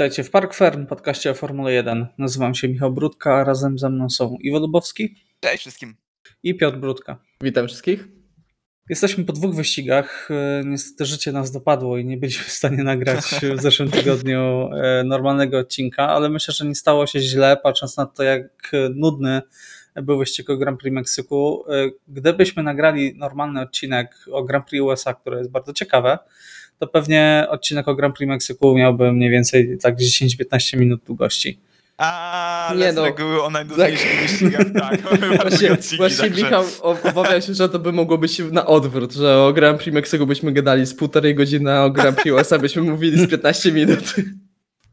Witajcie w Park Fern, podcaście o Formule 1. Nazywam się Michał Brudka, a razem ze mną są Iwo Lubowski. Cześć wszystkim. I Piotr Brudka. Witam wszystkich. Jesteśmy po dwóch wyścigach. E, niestety życie nas dopadło i nie byliśmy w stanie nagrać w zeszłym tygodniu e, normalnego odcinka, ale myślę, że nie stało się źle, patrząc na to, jak nudny był wyścig o Grand Prix Meksyku. E, gdybyśmy nagrali normalny odcinek o Grand Prix USA, które jest bardzo ciekawe, to pewnie odcinek o Grand Prix Meksyku miałby mniej więcej tak 10-15 minut długości. A, nie no, reguły o najdłuższych tak. wyścigach, tak. właśnie, odcinki, właśnie także... Michał obawiał się, że to by mogło być na odwrót, że o Grand Prix Meksyku byśmy gadali z półtorej godziny, a o Grand Prix USA byśmy mówili z 15 minut.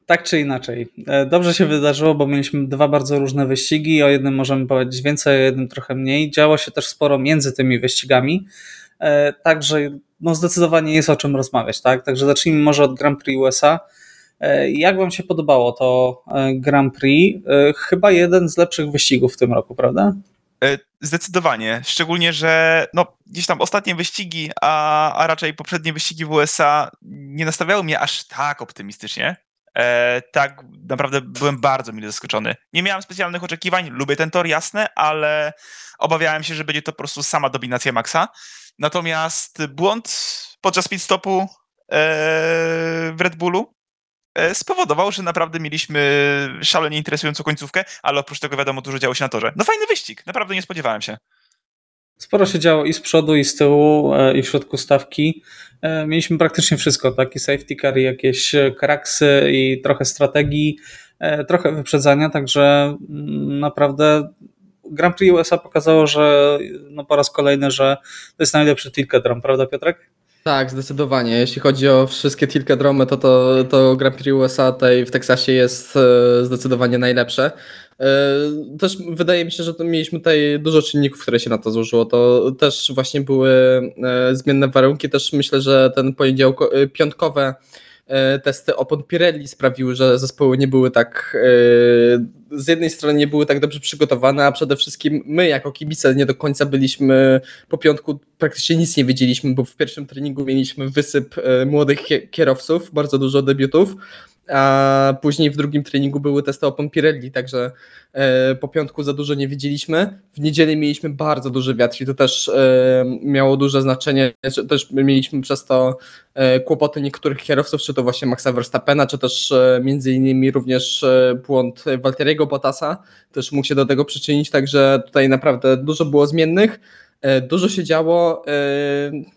Tak czy inaczej. E, dobrze się wydarzyło, bo mieliśmy dwa bardzo różne wyścigi. O jednym możemy powiedzieć więcej, o jednym trochę mniej. Działo się też sporo między tymi wyścigami. E, także no zdecydowanie jest o czym rozmawiać. Tak? Także zacznijmy może od Grand Prix USA. E, jak Wam się podobało to e, Grand Prix? Chyba jeden z lepszych wyścigów w tym roku, prawda? Zdecydowanie. Szczególnie, że no, gdzieś tam ostatnie wyścigi, a, a raczej poprzednie wyścigi w USA nie nastawiały mnie aż tak optymistycznie. E, tak, naprawdę byłem bardzo mile zaskoczony. Nie miałem specjalnych oczekiwań, lubię ten tor, jasne, ale obawiałem się, że będzie to po prostu sama dominacja Maxa. Natomiast błąd podczas pit stopu e, w Red Bullu e, spowodował, że naprawdę mieliśmy szalenie interesującą końcówkę, ale oprócz tego wiadomo, dużo działo się na torze. No fajny wyścig, naprawdę nie spodziewałem się. Sporo się działo i z przodu, i z tyłu, e, i w środku stawki. Mieliśmy praktycznie wszystko, tak? I safety car, i jakieś kraksy, i trochę strategii, trochę wyprzedzania, także mm, naprawdę Grand Prix USA pokazało, że no po raz kolejny, że to jest najlepszy Tilkedrom, prawda Piotrek? Tak, zdecydowanie. Jeśli chodzi o wszystkie Tilkedromy, to, to, to Grand Prix USA tutaj w Teksasie jest e, zdecydowanie najlepsze. E, też wydaje mi się, że mieliśmy tutaj dużo czynników, które się na to złożyło. To też właśnie były e, zmienne warunki. Też myślę, że ten poniedziałek, piątkowe testy opon Pirelli sprawiły, że zespoły nie były tak, e, z jednej strony nie były tak dobrze przygotowane, a przede wszystkim my jako kibice nie do końca byliśmy po piątku, praktycznie nic nie wiedzieliśmy, bo w pierwszym treningu mieliśmy wysyp e, młodych kierowców, bardzo dużo debiutów, a później w drugim treningu były testy opon Pirelli, także e, po piątku za dużo nie widzieliśmy. W niedzielę mieliśmy bardzo duży wiatr i to też e, miało duże znaczenie. Też mieliśmy przez to e, kłopoty niektórych kierowców, czy to właśnie Maxa Verstappena, czy też między innymi również błąd Walteriego Bottasa, też mógł się do tego przyczynić, także tutaj naprawdę dużo było zmiennych. Dużo się działo,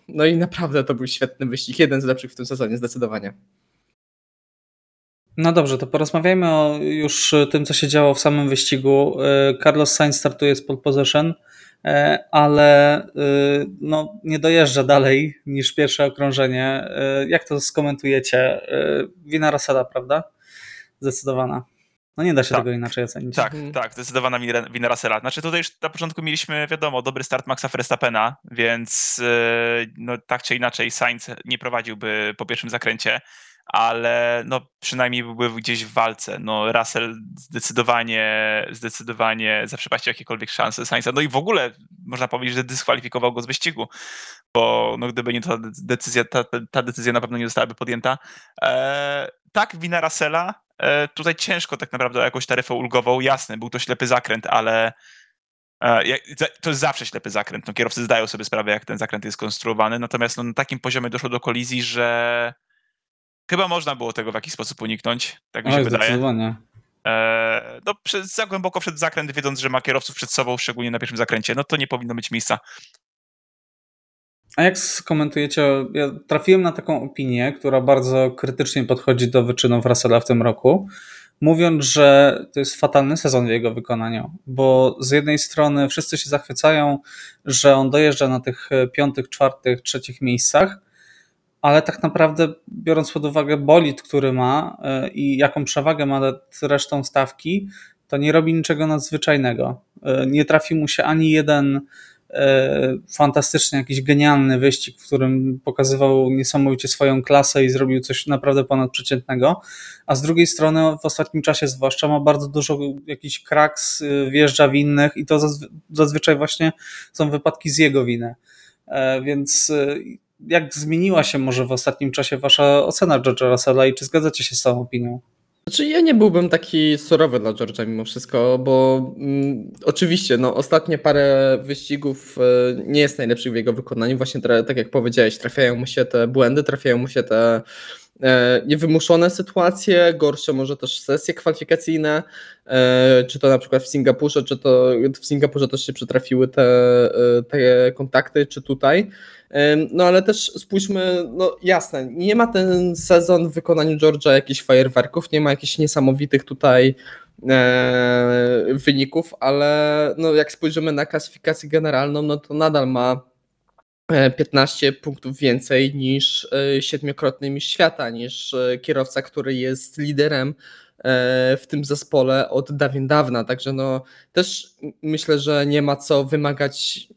no i naprawdę to był świetny wyścig, jeden z lepszych w tym sezonie, zdecydowanie. No dobrze, to porozmawiajmy o już tym, co się działo w samym wyścigu. E, Carlos Sainz startuje z pole position, e, ale e, no, nie dojeżdża dalej niż pierwsze okrążenie. Jak to skomentujecie? Wina Russella, prawda? Zdecydowana. No nie da się tak, tego inaczej ocenić. Tak, mhm. tak, zdecydowana wina Russella. Znaczy tutaj już na początku mieliśmy, wiadomo, dobry start Maxa Verstappena, więc no, tak czy inaczej Sainz nie prowadziłby po pierwszym zakręcie ale no przynajmniej były gdzieś w walce. No Russell zdecydowanie, zdecydowanie zaprzepaścił jakiekolwiek szanse Sainza. No i w ogóle można powiedzieć, że dyskwalifikował go z wyścigu, bo no, gdyby nie ta decyzja, ta, ta decyzja na pewno nie zostałaby podjęta. E, tak, wina Russella. E, tutaj ciężko tak naprawdę jakąś taryfę ulgową. Jasne, był to ślepy zakręt, ale e, to jest zawsze ślepy zakręt. No, kierowcy zdają sobie sprawę, jak ten zakręt jest konstruowany, natomiast no, na takim poziomie doszło do kolizji, że Chyba można było tego w jakiś sposób uniknąć, tak mi się Oj, wydaje. E, no, przed, za głęboko przed zakręt, wiedząc, że ma kierowców przed sobą, szczególnie na pierwszym zakręcie, no to nie powinno mieć miejsca. A jak skomentujecie, ja trafiłem na taką opinię, która bardzo krytycznie podchodzi do wyczynów Russella w tym roku, mówiąc, że to jest fatalny sezon w jego wykonaniu, bo z jednej strony wszyscy się zachwycają, że on dojeżdża na tych piątych, czwartych, trzecich miejscach, ale tak naprawdę biorąc pod uwagę bolid, który ma e, i jaką przewagę ma nad resztą stawki, to nie robi niczego nadzwyczajnego. E, nie trafi mu się ani jeden e, fantastycznie jakiś genialny wyścig, w którym pokazywał niesamowicie swoją klasę i zrobił coś naprawdę ponadprzeciętnego, a z drugiej strony w ostatnim czasie zwłaszcza ma bardzo dużo jakichś kraks, wjeżdża w innych i to zazwyczaj właśnie są wypadki z jego winy. Więc jak zmieniła się może w ostatnim czasie wasza ocena George'a Russella i czy zgadzacie się z tą opinią? Znaczy ja nie byłbym taki surowy dla George'a mimo wszystko, bo mm, oczywiście no, ostatnie parę wyścigów e, nie jest najlepszych w jego wykonaniu. Właśnie tak jak powiedziałeś, trafiają mu się te błędy, trafiają mu się te niewymuszone sytuacje, gorsze może też sesje kwalifikacyjne, e, czy to na przykład w Singapurze, czy to w Singapurze też się przytrafiły te, e, te kontakty, czy tutaj. No ale też spójrzmy, no jasne, nie ma ten sezon w wykonaniu George'a jakichś fajerwerków, nie ma jakichś niesamowitych tutaj e, wyników, ale no jak spojrzymy na klasyfikację generalną, no to nadal ma e, 15 punktów więcej niż e, siedmiokrotny mistrz świata, niż e, kierowca, który jest liderem e, w tym zespole od dawien dawna, także no też myślę, że nie ma co wymagać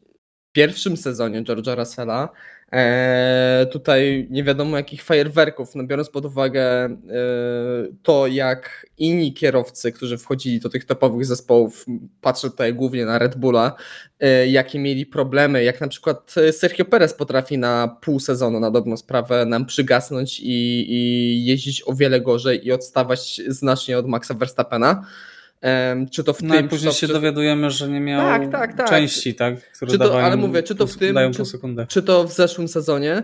pierwszym sezonie George'a Russella. E, tutaj nie wiadomo jakich fajerwerków, no biorąc pod uwagę e, to, jak inni kierowcy, którzy wchodzili do tych topowych zespołów, patrzę tutaj głównie na Red Bulla, e, jakie mieli problemy, jak na przykład Sergio Perez potrafi na pół sezonu na dobrą sprawę nam przygasnąć i, i jeździć o wiele gorzej i odstawać znacznie od Maxa Verstappena. Czy to w No i tym, czy później to się przez- dowiadujemy, że nie miał Tak, tak, tak. części, tak, które Czy to- dawają, ale mówię, czy to w tym, czy- czy to w zeszłym sezonie,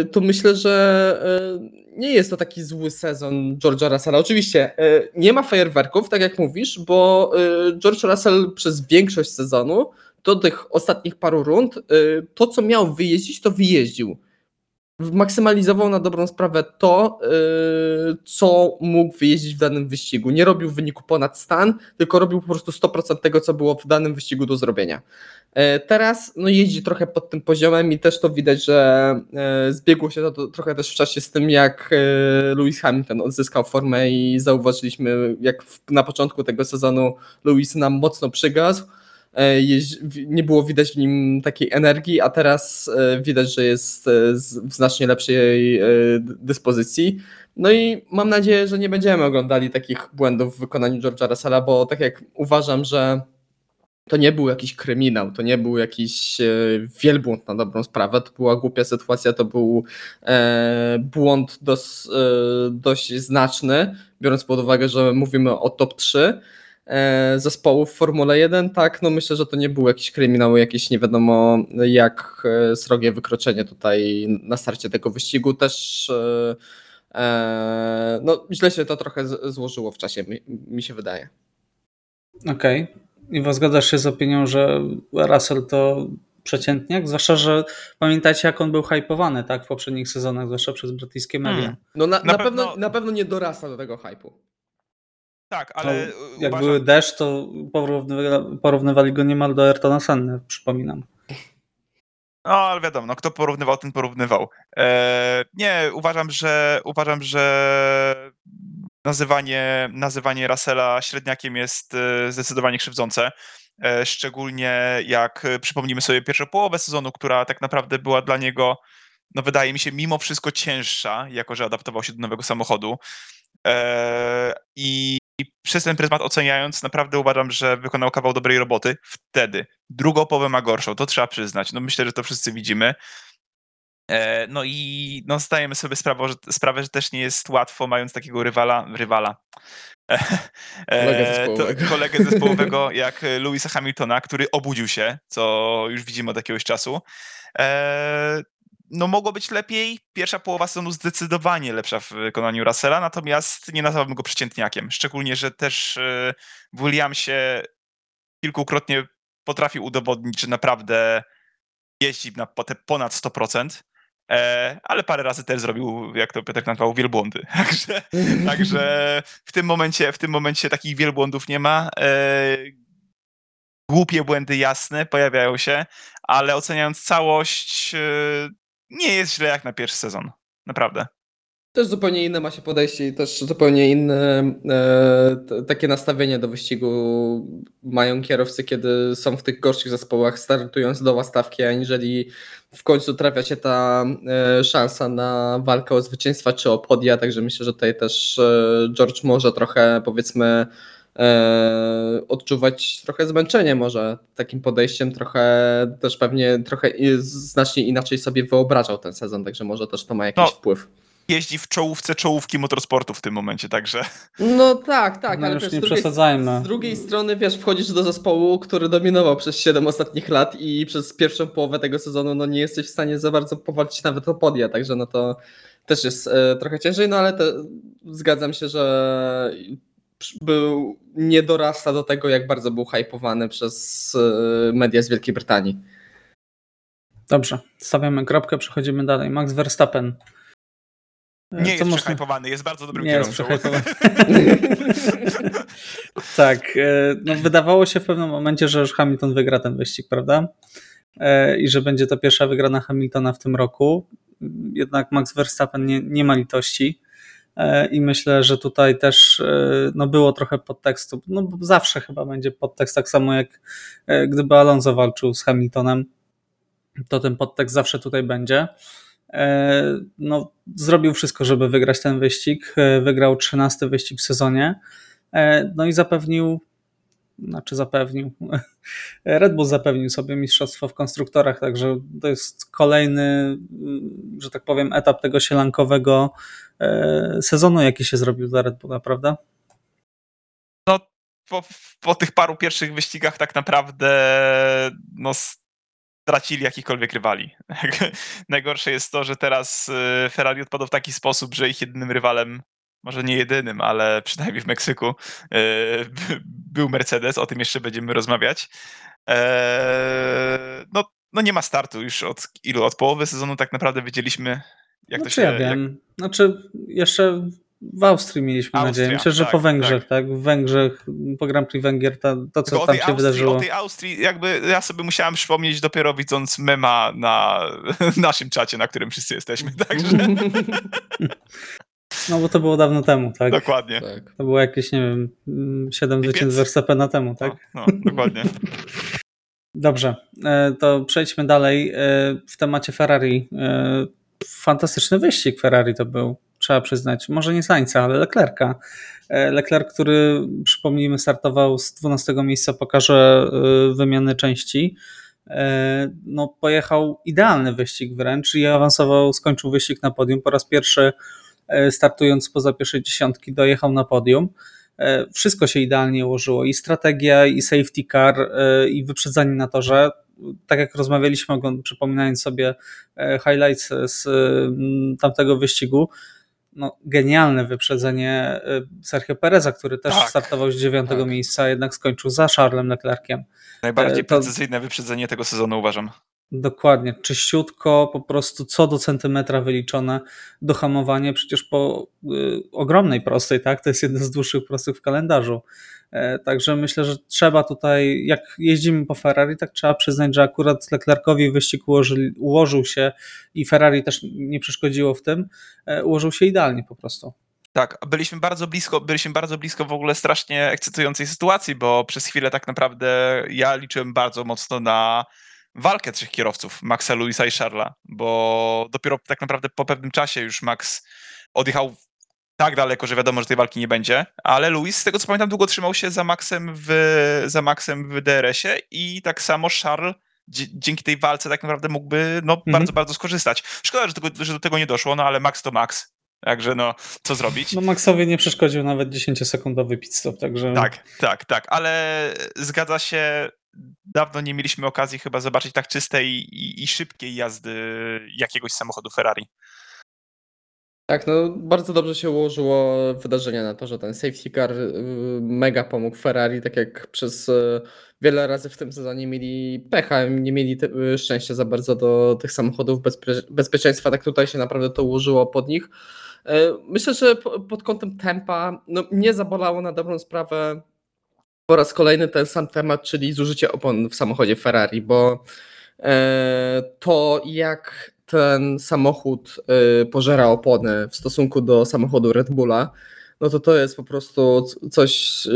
y, to myślę, że y, nie jest to taki zły sezon George'a Russella. Oczywiście y, nie ma fajerwerków, tak jak mówisz, bo George Russell przez większość sezonu, do tych ostatnich paru rund, to co miał wyjeździć, to wyjeździł. Maksymalizował na dobrą sprawę to, y, co mógł wyjeździć w danym wyścigu. Nie robił wyniku ponad stan, tylko robił po prostu 100% tego, co było w danym wyścigu do zrobienia. E, Teraz no, jeździ trochę pod tym poziomem i też to widać, że e, zbiegło się to, trochę też w czasie z tym, jak e, Lewis Hamilton odzyskał formę i zauważyliśmy, jak na początku tego sezonu Lewis nam mocno przygasł. E, Nie było widać w nim takiej energii, a teraz e, widać, że jest e, w znacznie lepszej dyspozycji. No i mam nadzieję, że nie będziemy oglądali takich błędów w wykonaniu George'a Russella, bo tak jak uważam, że to nie był jakiś kryminał, to nie był jakiś wielbłąd na dobrą sprawę, to była głupia sytuacja, to był błąd dos, dość znaczny, biorąc pod uwagę, że mówimy o top 3 e, zespołów w Formule 1, tak, no myślę, że to nie był jakiś kryminał, jakieś nie wiadomo jak e, srogie wykroczenie tutaj na starcie tego wyścigu, też e, e, no źle się to trochę złożyło w czasie, mi, się wydaje. Okej. Iwo, zgadzasz się z opinią, że Russell to przeciętniak? Zwłaszcza, że pamiętacie, jak on był hypowany tak, w poprzednich sezonach, zwłaszcza przez brytyjskie media. Hmm. No na, na, Na pewno, pewno- na pewno nie dorasta do tego hypu. Tak, Ale ale jak uważam, były deszcz, to porównywa- porównywali go niemal do Ayrtona Senny, przypominam. No, ale wiadomo, no, kto porównywał, ten porównywał. E, nie, uważam, że uważam, że nazywanie, nazywanie Russella średniakiem jest e, zdecydowanie krzywdzące. E, szczególnie jak e, przypomnimy sobie pierwszą połowę sezonu, która tak naprawdę była dla niego, no wydaje mi się, mimo wszystko cięższa, jako że adaptował się do nowego samochodu. E, I i przez ten pryzmat oceniając, naprawdę uważam, że wykonał kawał dobrej roboty wtedy. Drugą połowę ma gorszą, to trzeba przyznać. No myślę, że to wszyscy widzimy. E, No i no zdajemy sobie sprawę że, sprawę, że też nie jest łatwo, mając takiego rywala, rywala. Kolegę E, zespołowego. To, kolegę zespołowego jak Louisa Hamiltona, który obudził się, co już widzimy od jakiegoś czasu. No mogło być lepiej. Pierwsza połowa sezonu zdecydowanie lepsza w wykonaniu Russella, natomiast nie nazwałbym go przeciętniakiem. Szczególnie, że też e, w Williamsie kilkukrotnie potrafił udowodnić, że naprawdę jeździ na te ponad 100%. E, ale parę razy też zrobił, jak to Peter nazwał, wielbłądy. Także, także w tym momencie, w tym momencie takich wielbłądów nie ma. E, głupie błędy jasne pojawiają się, ale oceniając całość, nie jest źle jak na pierwszy sezon. Naprawdę. Też zupełnie inne ma się podejście i też zupełnie inne e, takie nastawienie do wyścigu mają kierowcy, kiedy są w tych gorszych zespołach, startując do łastawki, aniżeli w końcu trafia się ta e, szansa na walkę o zwycięstwa czy o podia, także myślę, że tutaj też e, George może trochę powiedzmy odczuwać trochę zmęczenie może takim podejściem, trochę też pewnie trochę znacznie inaczej sobie wyobrażał ten sezon, także może też to ma jakiś No, wpływ. jeździ w czołówce czołówki motorsportu w tym momencie, także. No tak, tak, No ale już wiesz, nie z, drugiej, przesadzajmy. z drugiej strony, wiesz, wchodzisz do zespołu, który dominował przez 7 ostatnich lat i przez pierwszą połowę tego sezonu no nie jesteś w stanie za bardzo powalczyć nawet o podia, także no to też jest e, trochę ciężej, no ale to, zgadzam się, że był, nie dorasta do tego, jak bardzo był hypowany przez e, media z Wielkiej Brytanii. Dobrze, stawiamy kropkę, przechodzimy dalej. Max Verstappen. E, Nie co jest można- przehypowany, jest bardzo dobrym Nie jest kierowcą. tak, e, no wydawało się w pewnym momencie, że już Hamilton wygra ten wyścig, prawda? I że będzie to pierwsza wygrana Hamiltona w tym roku. Jednak Max Verstappen nie, nie ma litości. E, I myślę, że tutaj też e, no było trochę podtekstu. No zawsze chyba będzie podtekst, tak samo jak e, gdyby Alonso walczył z Hamiltonem, to ten podtekst zawsze tutaj będzie. No, zrobił wszystko, żeby wygrać ten wyścig. Wygrał 13 wyścig w sezonie. No i zapewnił, znaczy zapewnił, Red Bull zapewnił sobie mistrzostwo w konstruktorach, także to jest kolejny, że tak powiem, etap tego sielankowego e, sezonu, jaki się zrobił dla Red Bulla, prawda? No, po, po tych paru pierwszych wyścigach tak naprawdę no, stracili jakichkolwiek rywali. Najgorsze jest to, że teraz y, Ferrari odpadł w taki sposób, że ich jedynym rywalem, może nie jedynym, ale przynajmniej w Meksyku, y, był Mercedes, o tym jeszcze będziemy rozmawiać. Eee, No, no nie ma startu już od ilu? Od połowy sezonu tak naprawdę wiedzieliśmy, jak to znaczy się... ja jak- wiem. Znaczy jeszcze w Austrii mieliśmy Austria, nadzieję. Myślę, że tak, po Węgrzech, tak. W Węgrzech, po Grand Prix Węgier, ta, to co tam tej, się Austrii, wydarzyło. o tej Austrii, jakby ja sobie musiałem przypomnieć dopiero widząc mema na naszym czacie, na którym wszyscy jesteśmy, także No bo to było dawno temu, tak? dokładnie. tak. To było jakieś, nie wiem, 7 Lipiec? zwycięstw Verstappena temu, tak? No, no, dokładnie. Dobrze, e, to przejdźmy dalej. E, W temacie Ferrari. e, Fantastyczny wyścig Ferrari to był, trzeba przyznać. Może nie Sainza, ale Leclerca. Leclerc, który, przypomnijmy, startował z 12 miejsca, pokaże wymiany części. No, pojechał idealny wyścig wręcz i awansował, skończył wyścig na podium. Po raz pierwszy startując spoza pierwszej dziesiątki dojechał na podium. E, Wszystko się idealnie ułożyło i strategia, i safety car, e, i wyprzedzanie na torze. Tak jak rozmawialiśmy, przypominając sobie e, highlights z tamtego wyścigu, no, genialne wyprzedzenie e, Sergio Pereza, który też Tak, startował z dziewiątego tak. miejsca, jednak skończył za Charlesem Leclerciem. Najbardziej E, to- precyzyjne wyprzedzenie tego sezonu uważam. Dokładnie, czyściutko, po prostu co do centymetra wyliczone dohamowanie, przecież po y, ogromnej prostej, tak? To jest jeden z dłuższych prostych w kalendarzu. E, także myślę, że trzeba tutaj, jak jeździmy po Ferrari, tak trzeba przyznać, że akurat Leclercowi wyścig ułoży, ułożył się i Ferrari też nie przeszkodziło w tym, e, ułożył się idealnie po prostu. Tak, byliśmy bardzo blisko, byliśmy bardzo blisko w ogóle strasznie ekscytującej sytuacji, bo przez chwilę tak naprawdę ja liczyłem bardzo mocno na walkę trzech kierowców, Maxa, Luisa i Charlesa, bo dopiero tak naprawdę po pewnym czasie już Max odjechał tak daleko, że wiadomo, że tej walki nie będzie, ale Luis, z tego co pamiętam, długo trzymał się za Maxem w, za Maxem w DRS-ie i tak samo Charles dzięki tej walce tak naprawdę mógłby no, Mhm. bardzo, bardzo skorzystać. Szkoda, że, tego, że do tego nie doszło, no ale Max to Max. Także no, co zrobić? No Maxowi nie przeszkodził nawet 10-sekundowy pit stop, także Tak, tak, tak, ale zgadza się, dawno nie mieliśmy okazji chyba zobaczyć tak czystej i, i szybkiej jazdy jakiegoś samochodu Ferrari. Tak, no bardzo dobrze się ułożyło wydarzenie na to, że ten safety car y, mega pomógł Ferrari, tak jak przez y, wiele razy w tym sezonie mieli pecha, nie mieli y, szczęścia za bardzo do tych samochodów bezpie, bezpieczeństwa, tak tutaj się naprawdę to ułożyło pod nich. Myślę, że po- pod kątem tempa no, nie zabolało na dobrą sprawę po raz kolejny ten sam temat, czyli zużycie opon w samochodzie Ferrari, bo e, to jak ten samochód e, pożera opony w stosunku do samochodu Red Bulla, no to to jest po prostu coś, e,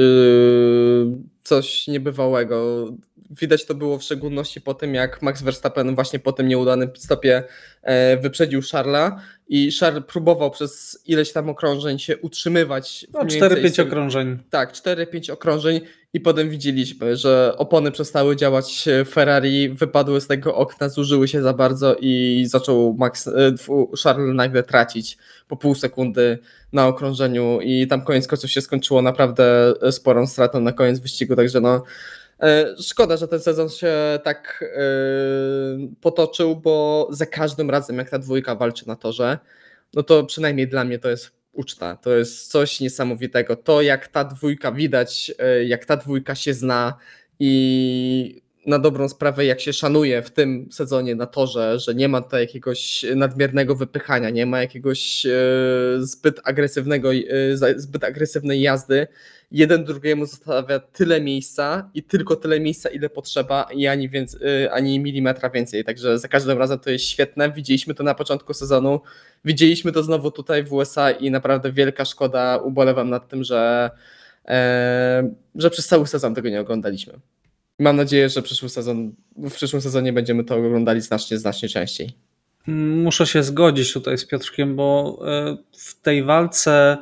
coś niebywałego. widać to było w szczególności po tym, jak Max Verstappen właśnie po tym nieudanym pitstopie e, wyprzedził Charlesa i Charles próbował przez ileś tam okrążeń się utrzymywać. No, mniej więcej 4-5 z tym- okrążeń. tak, 4-5 okrążeń i potem widzieliśmy, że opony przestały działać Ferrari, wypadły z tego okna, zużyły się za bardzo i zaczął Max, e, Charles nagle tracić po pół sekundy na okrążeniu. I tam koniec końców się skończyło naprawdę e, sporą stratą na koniec wyścigu, także no e, szkoda, że ten sezon się tak e, potoczył, bo za każdym razem jak ta dwójka walczy na torze, no to przynajmniej dla mnie to jest uczta. To jest coś niesamowitego. To jak ta dwójka widać, e, jak ta dwójka się zna i na dobrą sprawę jak się szanuje w tym sezonie na torze, że nie ma tutaj jakiegoś nadmiernego wypychania, nie ma jakiegoś e, zbyt agresywnego, e, zbyt agresywnej jazdy. Jeden drugiemu zostawia tyle miejsca i tylko tyle miejsca, ile potrzeba i ani, więc, e, ani milimetra więcej. Także za każdym razem to jest świetne. Widzieliśmy to na początku sezonu. Widzieliśmy to znowu tutaj w USA i naprawdę wielka szkoda. Ubolewam nad tym, że, e, że przez cały sezon tego nie oglądaliśmy. Mam nadzieję, że przyszły sezon, w przyszłym sezonie będziemy to oglądali znacznie, znacznie częściej. Muszę się zgodzić tutaj z Piotrkiem, bo e, w tej walce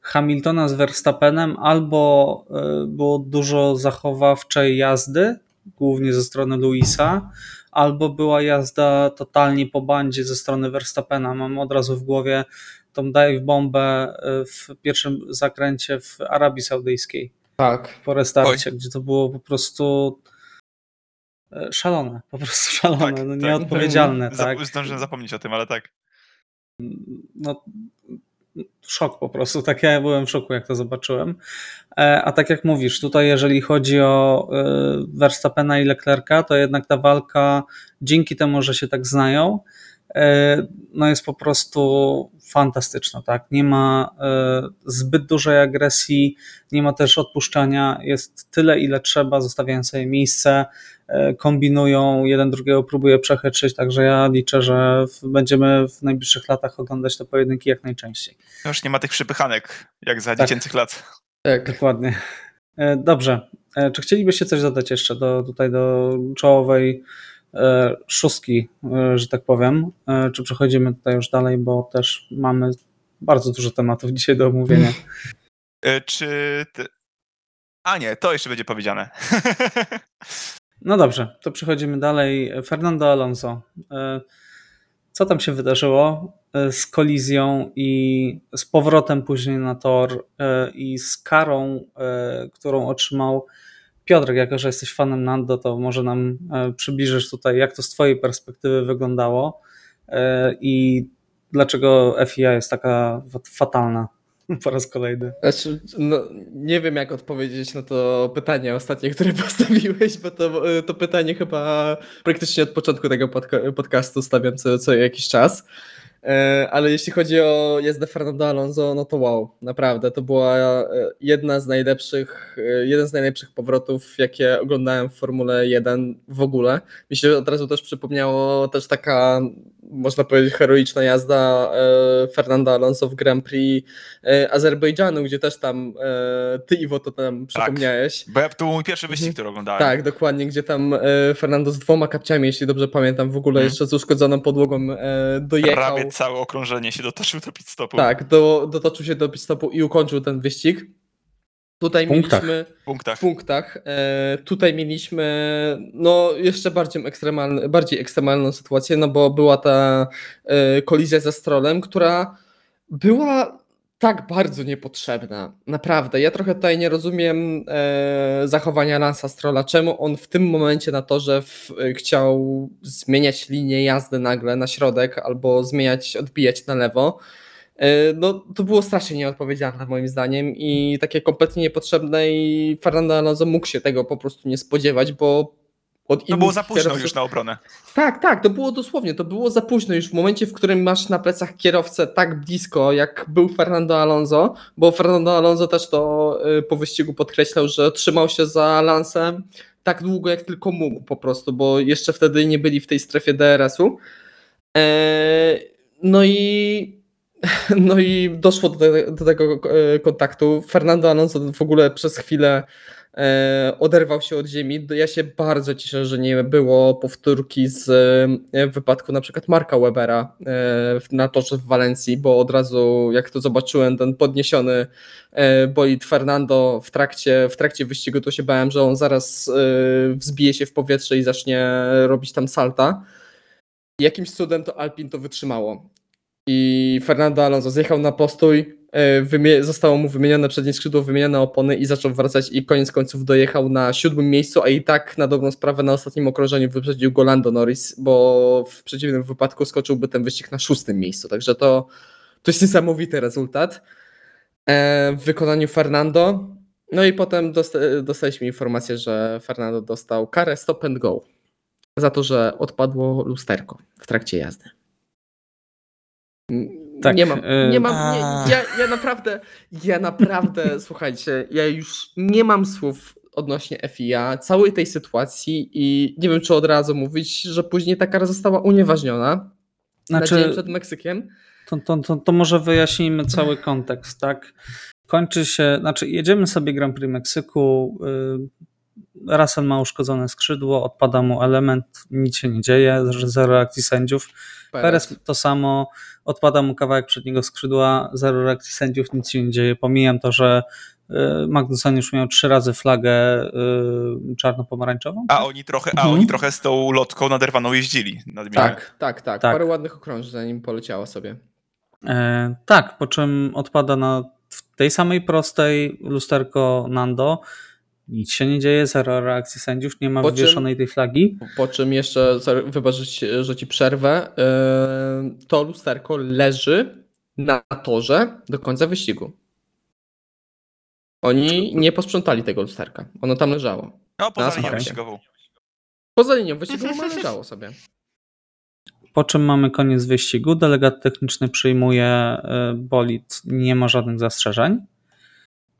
Hamiltona z Verstappenem albo e, było dużo zachowawczej jazdy, głównie ze strony Luisa, albo była jazda totalnie po bandzie ze strony Verstappena. Mam od razu w głowie tą dive bombę e, w pierwszym zakręcie w Arabii Saudyjskiej Tak. po restarcie, gdzie to było po prostu e, szalone, po prostu szalone, Tak, no, tak. nieodpowiedzialne. Zap- tak? Zdążyłem zapomnieć o tym, ale tak. no, szok po prostu. Tak ja byłem w szoku, jak to zobaczyłem. E, A tak jak mówisz, tutaj jeżeli chodzi o e, Verstappena i Leclerca, to jednak ta walka dzięki temu, że się tak znają, no jest po prostu fantastyczna, tak? Nie ma e, zbyt dużej agresji, nie ma też odpuszczania, jest tyle ile trzeba, zostawiają sobie miejsce, e, kombinują, jeden drugiego próbuje przechytrzyć, także ja liczę, że będziemy w najbliższych latach oglądać te pojedynki jak najczęściej. Już nie ma tych przypychanek, jak za Tak. dziecięcych lat. Tak. Dokładnie. E, Dobrze. Czy chcielibyście coś dodać jeszcze do, tutaj do czołowej szóstki, e, że tak powiem? E, Czy przechodzimy tutaj już dalej, bo też mamy bardzo dużo tematów dzisiaj do omówienia. E, Czy. Ty... A nie, to jeszcze będzie powiedziane. No dobrze, to przechodzimy dalej. Fernando Alonso. E, Co tam się wydarzyło e, z kolizją i z powrotem później na tor e, i z karą, e, którą otrzymał Piotrek, jako że jesteś fanem Nando, to może nam e, przybliżysz tutaj, jak to z Twojej perspektywy wyglądało e, i dlaczego FIA jest taka fatalna po raz kolejny. Znaczy, no, nie wiem, jak odpowiedzieć na to pytanie ostatnie, które postawiłeś, bo to, to pytanie chyba praktycznie od początku tego podca- podcastu stawiam co, co jakiś czas. E, Ale jeśli chodzi o jazdę Fernando Alonso, no to wow, naprawdę, to była e, jedna z najlepszych, e, jeden z najlepszych powrotów, jakie oglądałem w Formule 1 w ogóle. Mi się od razu też przypomniało też taka, można powiedzieć, heroiczna jazda Fernando Alonso w Grand Prix Azerbejdżanu, gdzie też tam ty Iwo to tam przypomniałeś. Bo ja, to był mój pierwszy wyścig, Mhm. który oglądałem. Tak, dokładnie, gdzie tam Fernando z dwoma kapciami, jeśli dobrze pamiętam, w ogóle Mhm. jeszcze z uszkodzoną podłogą dojechał. Całe okrążenie się dotoczył do pit stopu. Tak, do, dotoczył się do pit stopu i ukończył ten wyścig. Tutaj W punktach. mieliśmy W punktach. w punktach. E, tutaj mieliśmy no jeszcze bardziej, ekstremalny, bardziej ekstremalną sytuację, no bo była ta e, kolizja ze Strolem, która była tak bardzo niepotrzebna. Naprawdę. Ja trochę tutaj nie rozumiem e, zachowania Lansa Strolla. Czemu on w tym momencie na torze w, e, chciał zmieniać linię jazdy nagle na środek albo zmieniać, odbijać na lewo. E, No, to było strasznie nieodpowiedzialne moim zdaniem i takie kompletnie niepotrzebne i Fernando Alonso mógł się tego po prostu nie spodziewać, bo od To było za późno kierowców- już na obronę. tak, tak, to było dosłownie, to było za późno już w momencie, w którym masz na plecach kierowcę tak blisko, jak był Fernando Alonso, bo Fernando Alonso też to y, po wyścigu podkreślał, że trzymał się za Lansem tak długo, jak tylko mógł po prostu, bo jeszcze wtedy nie byli w tej strefie DRS-u. E, No i no i doszło do, do tego e, kontaktu. Fernando Alonso w ogóle przez chwilę oderwał się od ziemi. Ja się bardzo cieszę, że nie było powtórki z e, wypadku na przykład Marka Webera e, na torze w Walencji, bo od razu jak to zobaczyłem, ten podniesiony e, bolid Fernando w trakcie, w trakcie wyścigu, to się bałem, że on zaraz e, wzbije się w powietrze i zacznie robić tam salta. Jakimś cudem to Alpin to wytrzymało. I Fernando Alonso zjechał na postój, e, zostało mu wymienione przednie skrzydło, wymienione opony i zaczął wracać i koniec końców dojechał na siódmym miejscu, a i tak na dobrą sprawę na ostatnim okrążeniu wyprzedził go Lando Norris, bo w przeciwnym wypadku skoczyłby ten wyścig na szóstym miejscu. Także to, to jest niesamowity rezultat e, w wykonaniu Fernando. No i potem dosta- dostaliśmy informację, że Fernando dostał karę stop and go za to, że odpadło lusterko w trakcie jazdy. Tak, nie mam, e, nie mam, nie, ja, ja naprawdę, ja naprawdę, słuchajcie, ja już nie mam słów odnośnie FIA, całej tej sytuacji i nie wiem, czy od razu mówić, że później ta kara została unieważniona na dzień Znaczy, przed Meksykiem. to, to, to, to może wyjaśnijmy cały kontekst, tak? Kończy się, znaczy jedziemy sobie Grand Prix Meksyku, y, Russell ma uszkodzone skrzydło, odpada mu element, nic się nie dzieje, zero reakcji sędziów. Perez to samo, odpada mu kawałek przedniego skrzydła, zero reakcji sędziów, nic się nie dzieje. Pomijam to, że y, Magnussen już miał trzy razy flagę y, czarno-pomarańczową. A oni trochę, a Mhm. oni trochę z tą lotką naderwaną jeździli. Tak, tak, tak, Tak. Parę ładnych okrążeń za nim poleciało sobie. E, tak, po czym odpada na w tej samej prostej lusterko Nando. Nic się nie dzieje, zero reakcji sędziów, nie ma Po czym- wywieszonej tej flagi. Po czym jeszcze, sorry, wybacz, że ci- przerwę, yy, to lusterko leży na torze do końca wyścigu. Oni nie posprzątali tego lusterka. Ono tam leżało. No, poza Na linią wyścigową. Poza linią wyścigową leżało sobie. Po czym mamy koniec wyścigu. Delegat techniczny przyjmuje e, bolid, nie ma żadnych zastrzeżeń.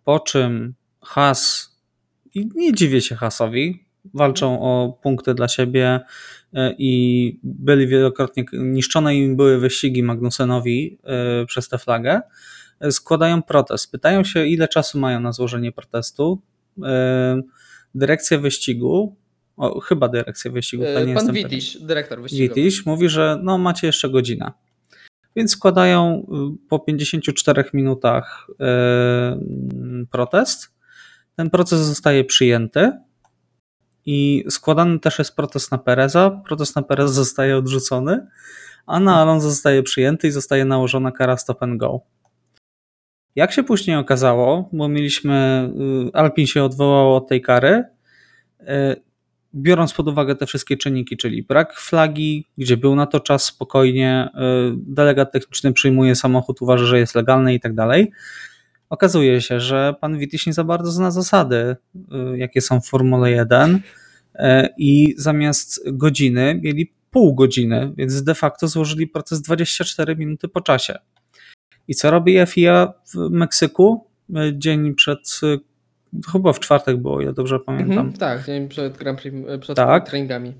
Po czym Haas, i nie dziwię się Haasowi, walczą o punkty dla siebie e, i byli wielokrotnie niszczone im były wyścigi Magnusenowi e, przez tę flagę. E, Składają protest. Pytają się, ile czasu mają na złożenie protestu. Dyrekcja wyścigu, o, chyba dyrekcja wyścigu, to nie Yy, Pan. Witiś, dyrektor wyścigowy. Witiś mówi, że no macie jeszcze godzinę. Więc składają y, po 54 minutach y, protest. Ten proces zostaje przyjęty i składany też jest protest na Pereza. Protest na Perez zostaje odrzucony, a na Alonso zostaje przyjęty i zostaje nałożona kara stop and go. Jak się później okazało, bo mieliśmy, y, Alpin się odwołał od tej kary, y, biorąc pod uwagę te wszystkie czynniki, czyli brak flagi, gdzie był na to czas spokojnie, y, delegat techniczny przyjmuje samochód, uważa, że jest legalny i tak dalej. Okazuje się, że pan Wityś nie za bardzo zna zasady, y, jakie są w Formule 1 y, i zamiast godziny mieli pół godziny, więc de facto złożyli proces 24 minuty po czasie. I co robi FIA w Meksyku y, dzień przed, chyba w czwartek było, ile dobrze pamiętam. Mhm, tak, dzień przed Grand Prix, przed Tak. treningami.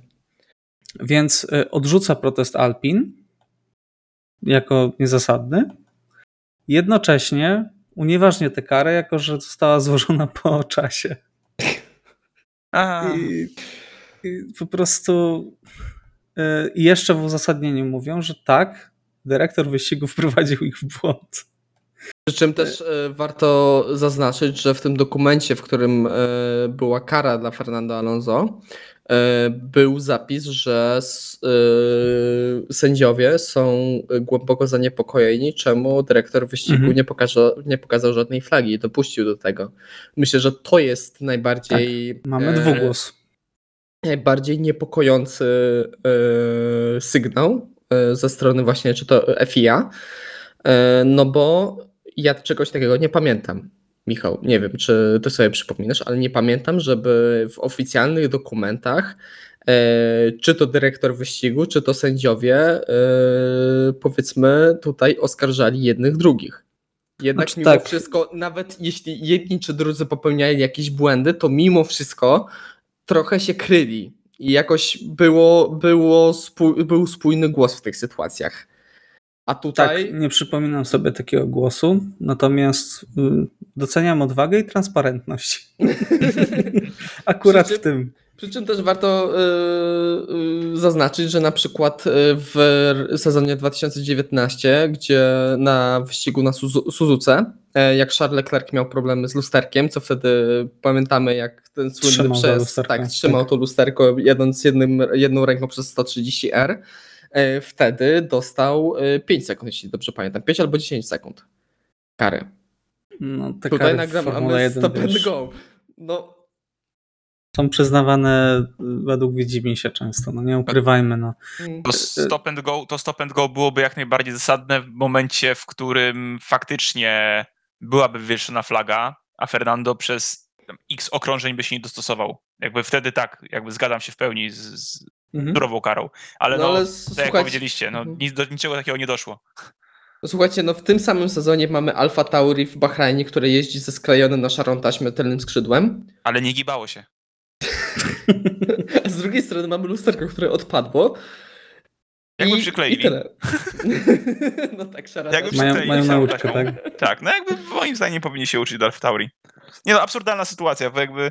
Więc odrzuca protest Alpin jako niezasadny. Jednocześnie unieważnia tę karę, jako że została złożona po czasie. A, I, i po prostu y, i jeszcze w uzasadnieniu mówią, że tak, dyrektor wyścigu wprowadził ich w błąd. Przy czym też e, warto zaznaczyć, że w tym dokumencie, w którym e, była kara dla Fernando Alonso, e, był zapis, że e, sędziowie są głęboko zaniepokojeni, czemu dyrektor wyścigu Mhm. nie, pokaże, nie pokazał żadnej flagi i dopuścił do tego. Myślę, że to jest najbardziej. Mamy e, dwugłos. najbardziej niepokojący e, sygnał e, ze strony właśnie czy to FIA, e, no bo ja czegoś takiego nie pamiętam. Michał, nie wiem, czy ty sobie przypominasz, ale nie pamiętam, żeby w oficjalnych dokumentach e, czy to dyrektor wyścigu, czy to sędziowie e, powiedzmy tutaj oskarżali jednych drugich. Jednak Znaczy mimo tak. wszystko, nawet jeśli jedni czy drudzy popełniali jakieś błędy, to mimo wszystko trochę się kryli i jakoś było, było spój, był spójny głos w tych sytuacjach. A Tak, tutaj nie przypominam sobie takiego głosu, natomiast y, Doceniam odwagę i transparentność. Akurat czym- w tym. Przy czym też warto y, y, zaznaczyć, że na przykład y, w sezonie 2019, gdzie na wyścigu na Suzu- Suzuce, e, jak Charles Leclerc miał problemy z lusterkiem, co wtedy pamiętamy, jak ten słynny Trzymał przez tak, trzymał tak. to lusterko jadąc jednym, jedną ręką przez 130R, e, wtedy dostał y, 5 sekund, jeśli dobrze pamiętam, 5 albo 10 sekund kary. No, te Tutaj kary w nagram Formule mamy 1 stop and wiesz, go. No, są przyznawane według widzimisię często, no nie ukrywajmy. No. mm, To stop and go, to stop and go byłoby jak najbardziej zasadne w momencie, w którym faktycznie byłaby wywieszona flaga, a Fernando przez x okrążeń by się nie dostosował. Jakby wtedy tak, jakby zgadzam się w pełni z, z Mhm. karą. Ale No, no, ale tak jak powiedzieliście, no, Mhm. nic, do niczego takiego nie doszło. Słuchajcie, no w tym samym sezonie mamy Alfa Tauri w Bahrajnie, które jeździ ze sklejonym na szarą taśmę tylnym skrzydłem. Ale nie gibało się. A z drugiej strony mamy lusterko, które odpadło. Jakby I, przykleili. I tyle. no tak, szara Jakby. Mają, przykleili mają nauczkę, taką- tak? Tak, no jakby moim zdaniem powinni się uczyć do Alfa Tauri. Nie no, absurdalna sytuacja, bo jakby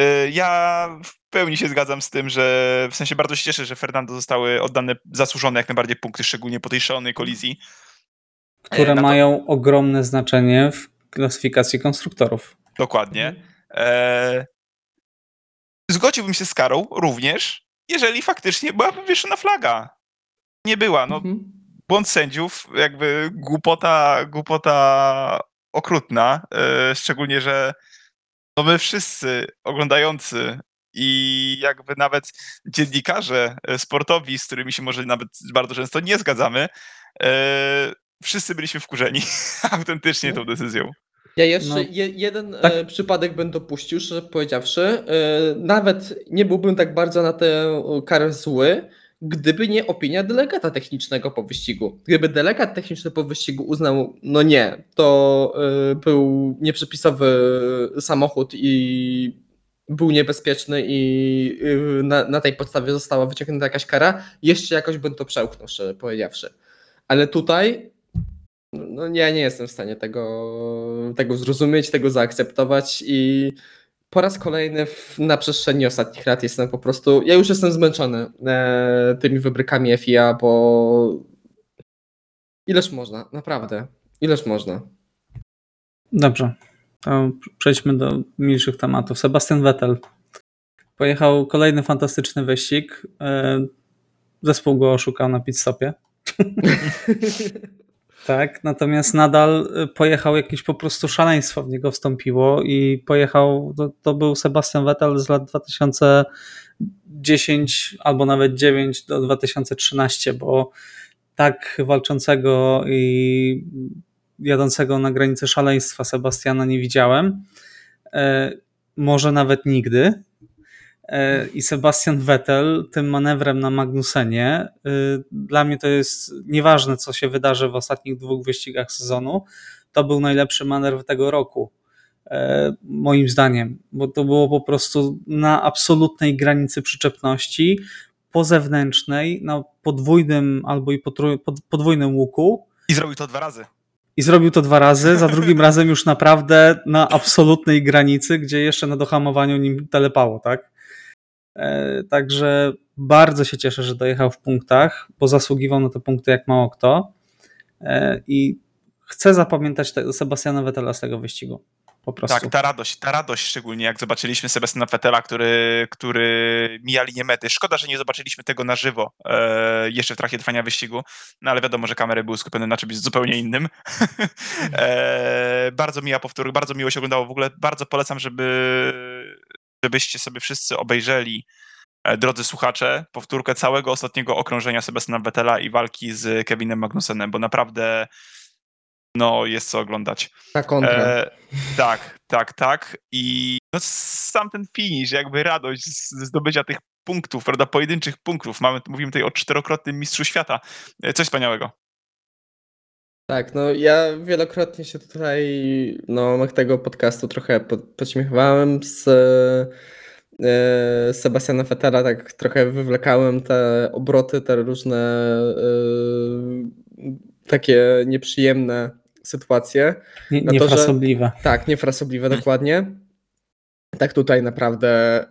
y, ja w pełni się zgadzam z tym, że w sensie bardzo się cieszę, że Fernando zostały oddane zasłużone jak najbardziej punkty, szczególnie po tej szalonej kolizji. Które na to- mają ogromne znaczenie w klasyfikacji konstruktorów. Dokładnie. Mhm. E, zgodziłbym się z karą również, jeżeli faktycznie byłaby wywieszona flaga. Nie była, no Mhm. błąd sędziów, jakby głupota, głupota okrutna, e, szczególnie, że no my wszyscy oglądający i jakby nawet dziennikarze e, sportowi, z którymi się może nawet bardzo często nie zgadzamy, e, wszyscy byliśmy wkurzeni autentycznie tą decyzją. Ja jeszcze No, je, jeden tak. e, przypadek bym dopuścił, szczerze powiedziawszy. E, nawet nie byłbym tak bardzo na tę e, karę zły, gdyby nie opinia delegata technicznego po wyścigu. Gdyby delegat techniczny po wyścigu uznał, no nie, to e, był nieprzepisowy samochód i był niebezpieczny i e, na, na tej podstawie została wyciągnięta jakaś kara, jeszcze jakoś bym to przełknął, szczerze powiedziawszy. Ale tutaj no ja nie jestem w stanie tego, tego zrozumieć, tego zaakceptować i po raz kolejny w, na przestrzeni ostatnich lat jestem po prostu, ja już jestem zmęczony e, tymi wybrykami FIA, bo ileż można, naprawdę, ileż można. Dobrze. To przejdźmy do milszych tematów. Sebastian Vettel pojechał kolejny fantastyczny wyścig. E, Zespół go oszukał na pit stopie. Tak, natomiast nadal y, pojechał jakieś po prostu szaleństwo w niego wstąpiło i pojechał, to, to był Sebastian Vettel z lat 2010 albo nawet 9 do 2013, bo tak walczącego i jadącego na granicy szaleństwa Sebastiana nie widziałem. E, może nawet nigdy. E, I Sebastian Vettel tym manewrem na Magnusenie, y, dla mnie to jest nieważne, co się wydarzy w ostatnich dwóch wyścigach sezonu, to był najlepszy manewr tego roku. E, Moim zdaniem, bo to było po prostu na absolutnej granicy przyczepności, po zewnętrznej, na podwójnym albo i potrój- pod- podwójnym łuku. I zrobił to dwa razy. I zrobił to dwa razy, za drugim razem już naprawdę na absolutnej granicy, gdzie jeszcze na dohamowaniu nim telepało, tak? E, Także bardzo się cieszę, że dojechał w punktach, bo zasługiwał na te punkty jak mało kto. E, I chcę zapamiętać Sebastiana Vettela z tego wyścigu. Po prostu. Tak, ta radość, ta radość szczególnie jak zobaczyliśmy Sebastiana Vettela, który, który mija linię mety. Szkoda, że nie zobaczyliśmy tego na żywo e, jeszcze w trakcie trwania wyścigu, no ale wiadomo, że kamery były skupione na czymś zupełnie innym. e, bardzo miła powtórka, bardzo miło się oglądało. W ogóle bardzo polecam, żeby, żebyście sobie wszyscy obejrzeli e, drodzy słuchacze, powtórkę całego ostatniego okrążenia Sebastiana Vettela i walki z Kevinem Magnusenem, bo naprawdę no, jest co oglądać. Ta kontra. E, tak, tak, tak. I no, sam ten finish, jakby radość ze zdobycia tych punktów, prawda, pojedynczych punktów. Mamy, mówimy tutaj o czterokrotnym mistrzu świata. E, Coś wspaniałego. Tak, no ja wielokrotnie się tutaj no, ramach tego podcastu trochę po, podśmiechowałem z e, Sebastiana Vettela, tak trochę wywlekałem te obroty, te różne e, takie nieprzyjemne sytuacje. Nie, Na to, że- niefrasobliwe. Tak, niefrasobliwe dokładnie. Tak tutaj naprawdę,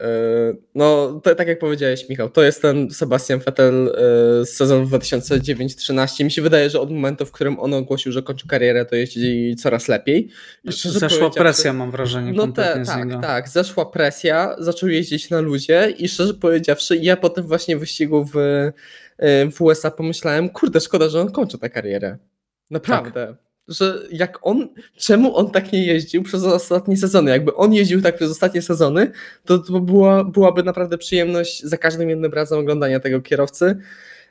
y, no to, tak jak powiedziałeś Michał, to jest ten Sebastian Vettel y, z sezonu 2009-13. Mi się wydaje, że od momentu, w którym on ogłosił, że kończy karierę, to jeździ coraz lepiej. I Zeszła presja, mam wrażenie, No te, tak, niego. tak, zeszła presja, zaczął jeździć na luzie i szczerze powiedziawszy, ja po tym właśnie wyścigu w, y, w USA pomyślałem, kurde, szkoda, że on kończy tę karierę. Naprawdę. Że jak on, czemu on tak nie jeździł przez ostatnie sezony? Jakby on jeździł tak przez ostatnie sezony, to, to była, byłaby naprawdę przyjemność za każdym jednym razem oglądania tego kierowcy.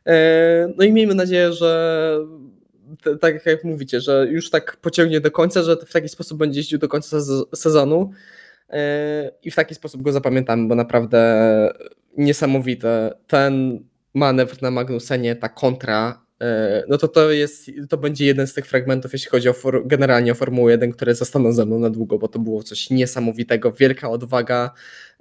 E, No i miejmy nadzieję, że tak jak mówicie, że już tak pociągnie do końca, że w taki sposób będzie jeździł do końca sez- sezonu e, i w taki sposób go zapamiętamy, bo naprawdę niesamowite. Ten manewr na Magnusenie, ta kontra, no to to jest, to będzie jeden z tych fragmentów, jeśli chodzi o for, generalnie o Formułę 1, które zostaną ze mną na długo, bo to było coś niesamowitego, wielka odwaga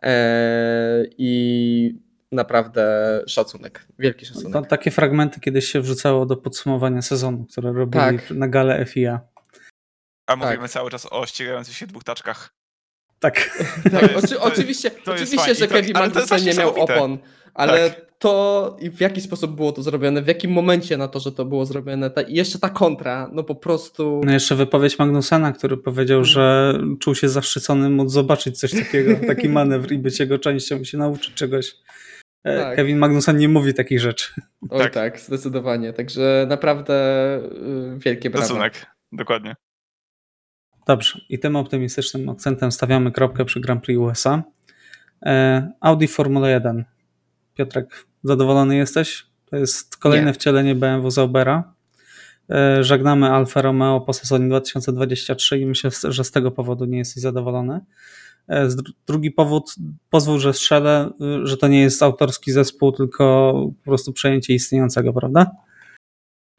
e, i naprawdę szacunek, wielki szacunek. To, takie fragmenty kiedyś się wrzucało do podsumowania sezonu, które robili Tak. na gale FIA. A Tak. mówimy cały czas o ścigających się dwóch taczkach. Tak. Tak, jest- oczy, to- oczywiście, to oczywiście że Kevin Magnussen nie miał opon, ale Tak. To i w jaki sposób było to zrobione, w jakim momencie na to, że to było zrobione, ta, i jeszcze ta kontra, no po prostu... No jeszcze wypowiedź Magnusena, który powiedział, że czuł się zaszczycony móc zobaczyć coś takiego, taki manewr i być jego częścią się nauczyć czegoś. E, Tak. Kevin Magnussen nie mówi takich rzeczy. Oj tak. tak. zdecydowanie, także naprawdę y, wielkie brawa. Szacunek, dokładnie. Dobrze, i tym optymistycznym akcentem stawiamy kropkę przy Grand Prix USA. E, Audi Formula 1. Piotrek, zadowolony jesteś? To jest kolejne Nie. wcielenie BMW Zaubera. E, Żegnamy Alfa Romeo po sezonie 2023 i myślę, że z tego powodu nie jesteś zadowolony. E, z dru- Drugi powód, pozwól, że strzelę, y, że to nie jest autorski zespół, tylko po prostu przejęcie istniejącego, prawda?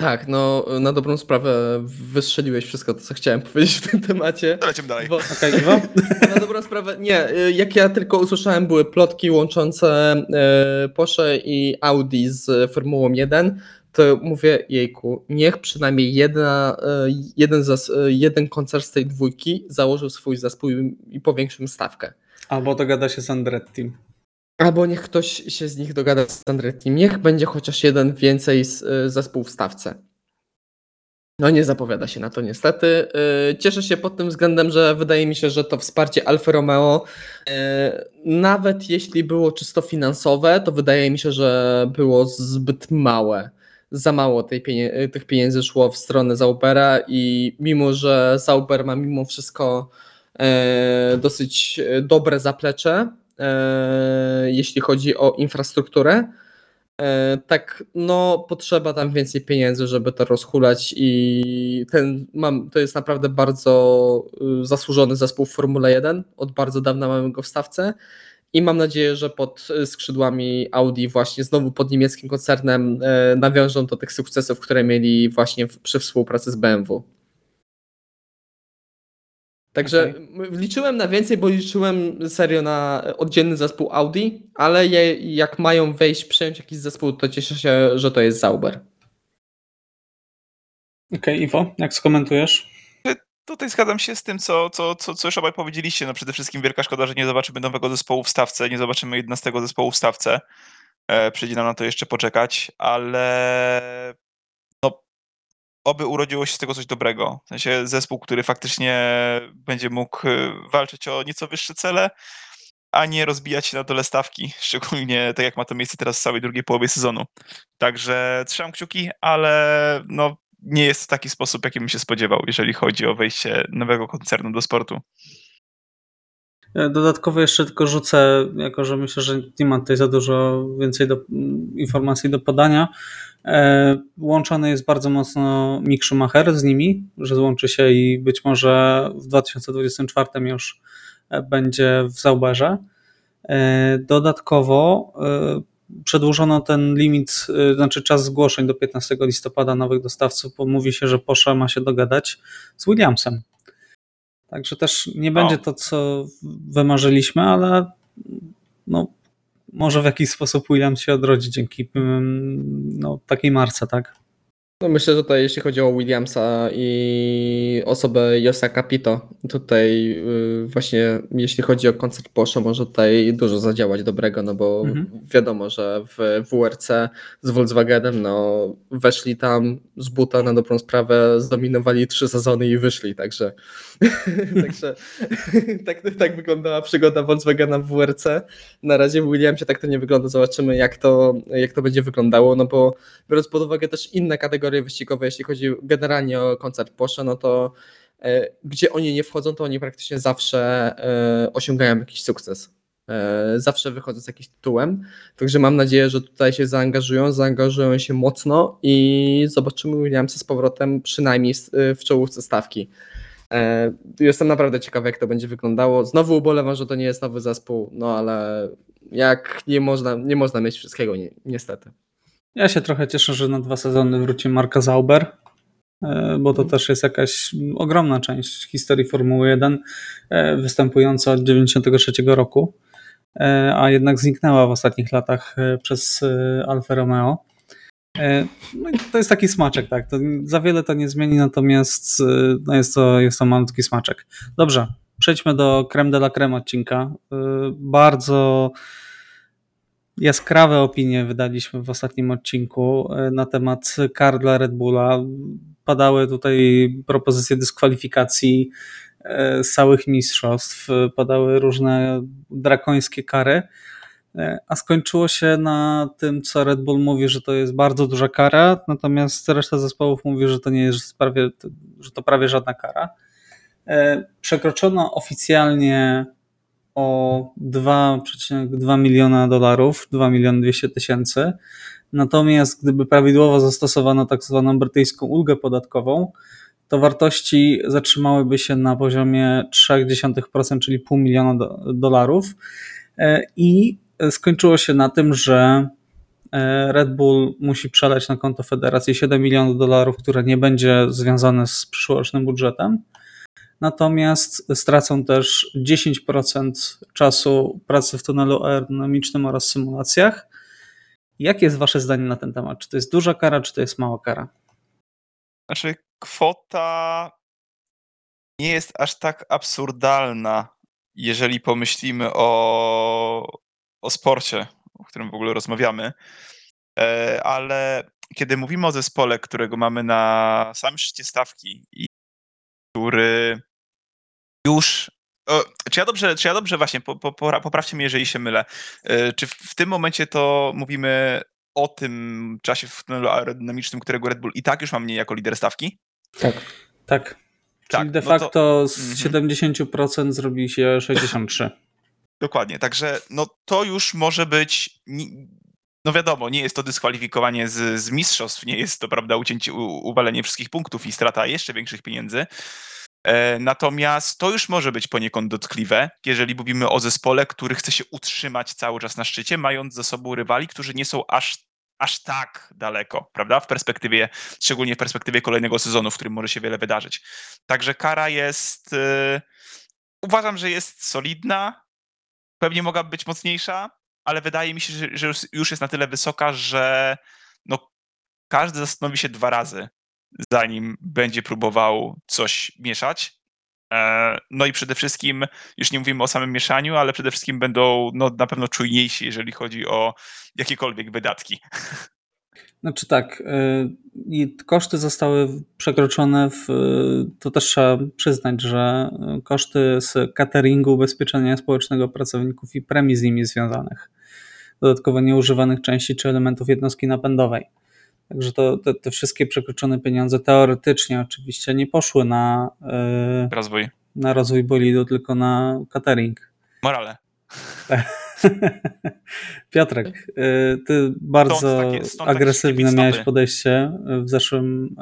Tak, no na dobrą sprawę wystrzeliłeś wszystko to, co chciałem powiedzieć w tym temacie. Lecimy dalej. Bo, Okej, Iwo? Na dobrą sprawę, nie. y, Jak ja tylko usłyszałem, były plotki łączące y, Porsche i Audi z Formułą 1, to mówię, jejku, niech przynajmniej jedna, y, jeden, zas, y, jeden koncert z tej dwójki założył swój zespół i- i powiększył stawkę. Albo dogada się z Andretti. Albo niech ktoś się z nich dogada z Andretti. Niech będzie chociaż jeden więcej z, y, zespół w stawce. No nie zapowiada się na to niestety. Y, Cieszę się pod tym względem, że wydaje mi się, że to wsparcie Alfa Romeo, y, nawet jeśli było czysto finansowe, to wydaje mi się, że było zbyt małe. Za mało tych pieniędzy szło w stronę Zaubera i mimo, że Zauber ma mimo wszystko e, dosyć dobre zaplecze, jeśli chodzi o infrastrukturę, E, tak, no potrzeba tam więcej pieniędzy, żeby to rozhulać i ten mam, to jest naprawdę bardzo y, zasłużony zespół w Formule 1. Od bardzo dawna mamy go w stawce i mam nadzieję, że pod y, skrzydłami Audi właśnie znowu pod niemieckim koncernem e, nawiążą do tych sukcesów, które mieli właśnie przy współpracy z BMW. Także m- liczyłem na więcej, bo liczyłem serio na oddzielny zespół Audi, ale je, jak mają wejść, przejąć jakiś zespół, to cieszę się, że to jest Zauber. Okej, Iwo, jak skomentujesz? Tutaj zgadzam się z tym, co, co, co, co już obaj powiedzieliście. No przede wszystkim wielka szkoda, że nie zobaczymy nowego zespołu w stawce, nie zobaczymy 11 zespołu w stawce. E, przyjdzie nam na to jeszcze poczekać, ale oby urodziło się z tego coś dobrego. W sensie zespół, który faktycznie będzie mógł e, walczyć o nieco wyższe cele, a nie rozbijać się na dole stawki, szczególnie tak jak ma to miejsce teraz w całej drugiej połowie sezonu. Także trzymam kciuki, ale no, nie jest to taki sposób, jaki bym się spodziewał, jeżeli chodzi o wejście nowego koncernu do sportu. E, Dodatkowo jeszcze tylko rzucę, jako że myślę, że nie ma tutaj za dużo więcej do, mm, informacji do podania. E, Łączony jest bardzo mocno Mick Schumacher z nimi, że złączy się i być może w 2024 już e, będzie w Zauberze. Dodatkowo przedłużono ten limit, znaczy czas zgłoszeń do 15 listopada nowych dostawców, bo mówi się, że Porsche ma się dogadać z Williamsem. Także też nie będzie to, co wymarzyliśmy, ale no, może w jakiś sposób Williams się odrodzi dzięki mm, no, takiej marce, tak? No myślę, że tutaj jeśli chodzi o Williamsa i osobę Josa Capito, tutaj y, właśnie jeśli chodzi o koncert Porsche, może tutaj dużo zadziałać dobrego, no bo Mhm. wiadomo, że w WRC z Volkswagenem no, weszli tam z buta na dobrą sprawę, zdominowali trzy sezony i wyszli, także, także tak, tak wyglądała przygoda Volkswagena w WRC. Na razie w Williamsie tak to nie wygląda, zobaczymy jak to, jak to będzie wyglądało, no bo biorąc pod uwagę też inne kategorie wyścigowe, jeśli chodzi generalnie o koncert Porsche, no to e, gdzie oni nie wchodzą, to oni praktycznie zawsze e, osiągają jakiś sukces. E, zawsze wychodzą z jakimś tytułem. Także mam nadzieję, że tutaj się zaangażują, zaangażują się mocno i zobaczymy Williamsa z powrotem przynajmniej w czołówce stawki. Jestem naprawdę ciekawy, jak to będzie wyglądało. Znowu ubolewam, że to nie jest nowy zespół, no ale jak nie można, nie można mieć wszystkiego, ni- niestety. Ja się trochę cieszę, że na dwa sezony wróci Marka Zauber, e, bo to też jest jakaś ogromna część historii Formuły 1, e, występująca od 1993 roku, e, a jednak zniknęła w ostatnich latach przez Alfa Romeo. No i to jest taki smaczek, tak. To za wiele to nie zmieni, natomiast no jest, to, jest to malutki smaczek. Dobrze, przejdźmy do creme de la creme odcinka. Bardzo jaskrawe opinie wydaliśmy w ostatnim odcinku e, na temat kar dla Red Bulla. Padały tutaj propozycje dyskwalifikacji e, z całych mistrzostw, padały różne drakońskie kary, e, a skończyło się na tym, co Red Bull mówi, że to jest bardzo duża kara, natomiast reszta zespołów mówi, że to nie jest prawie, że to prawie żadna kara. E, Przekroczono oficjalnie o 2,2 miliona dolarów, 2 miliony 200 tysięcy. Natomiast gdyby prawidłowo zastosowano tak zwaną brytyjską ulgę podatkową, to wartości zatrzymałyby się na poziomie 0,3%, czyli pół miliona do, dolarów. E, I skończyło się na tym, że e, Red Bull musi przelać na konto federacji 7 milionów dolarów, które nie będzie związane z przyszłorocznym budżetem. Natomiast stracą też 10% czasu pracy w tunelu aerodynamicznym oraz symulacjach. Jakie jest Wasze zdanie na ten temat? Czy to jest duża kara, czy to jest mała kara? Znaczy, kwota nie jest aż tak absurdalna, jeżeli pomyślimy o, o sporcie, o którym w ogóle rozmawiamy. E, Ale kiedy mówimy o zespole, którego mamy na samym szczycie stawki i który już. Czy ja dobrze, czy ja dobrze właśnie, po, po, poprawcie mnie, jeżeli się mylę. E, Czy w, w tym momencie to mówimy o tym czasie w tunelu aerodynamicznym, którego Red Bull i tak już ma mniej jako lider stawki? Tak. Tak. Czyli Tak, de no to- facto z Mhm. 70% zrobi się 63%. Dokładnie, także no to już może być. No wiadomo, nie jest to dyskwalifikowanie z, z mistrzostw, nie jest to, prawda, ucięcie, u, uwalenie wszystkich punktów i strata jeszcze większych pieniędzy. E, natomiast to już może być poniekąd dotkliwe, jeżeli mówimy o zespole, który chce się utrzymać cały czas na szczycie, mając ze sobą rywali, którzy nie są aż, aż tak daleko, prawda? W perspektywie, szczególnie w perspektywie kolejnego sezonu, w którym może się wiele wydarzyć. Także kara jest. E, uważam, że jest solidna. Pewnie mogłaby być mocniejsza, ale wydaje mi się, że, już jest na tyle wysoka, że no, każdy zastanowi się dwa razy, zanim będzie próbował coś mieszać. E, No i przede wszystkim, już nie mówimy o samym mieszaniu, ale przede wszystkim będą no, na pewno czujniejsi, jeżeli chodzi o jakiekolwiek wydatki. Znaczy tak, y, i koszty zostały przekroczone, w, to też trzeba przyznać, że koszty z cateringu, ubezpieczenia społecznego pracowników i premii z nimi związanych, dodatkowo nieużywanych części czy elementów jednostki napędowej. Także to, te, te wszystkie przekroczone pieniądze teoretycznie oczywiście nie poszły na, y, Rozwój. na rozwój bolidu, tylko na catering. Morale. Piotrek, y, ty bardzo takie- stąd takie agresywne szybkie miałeś podejście w zeszłym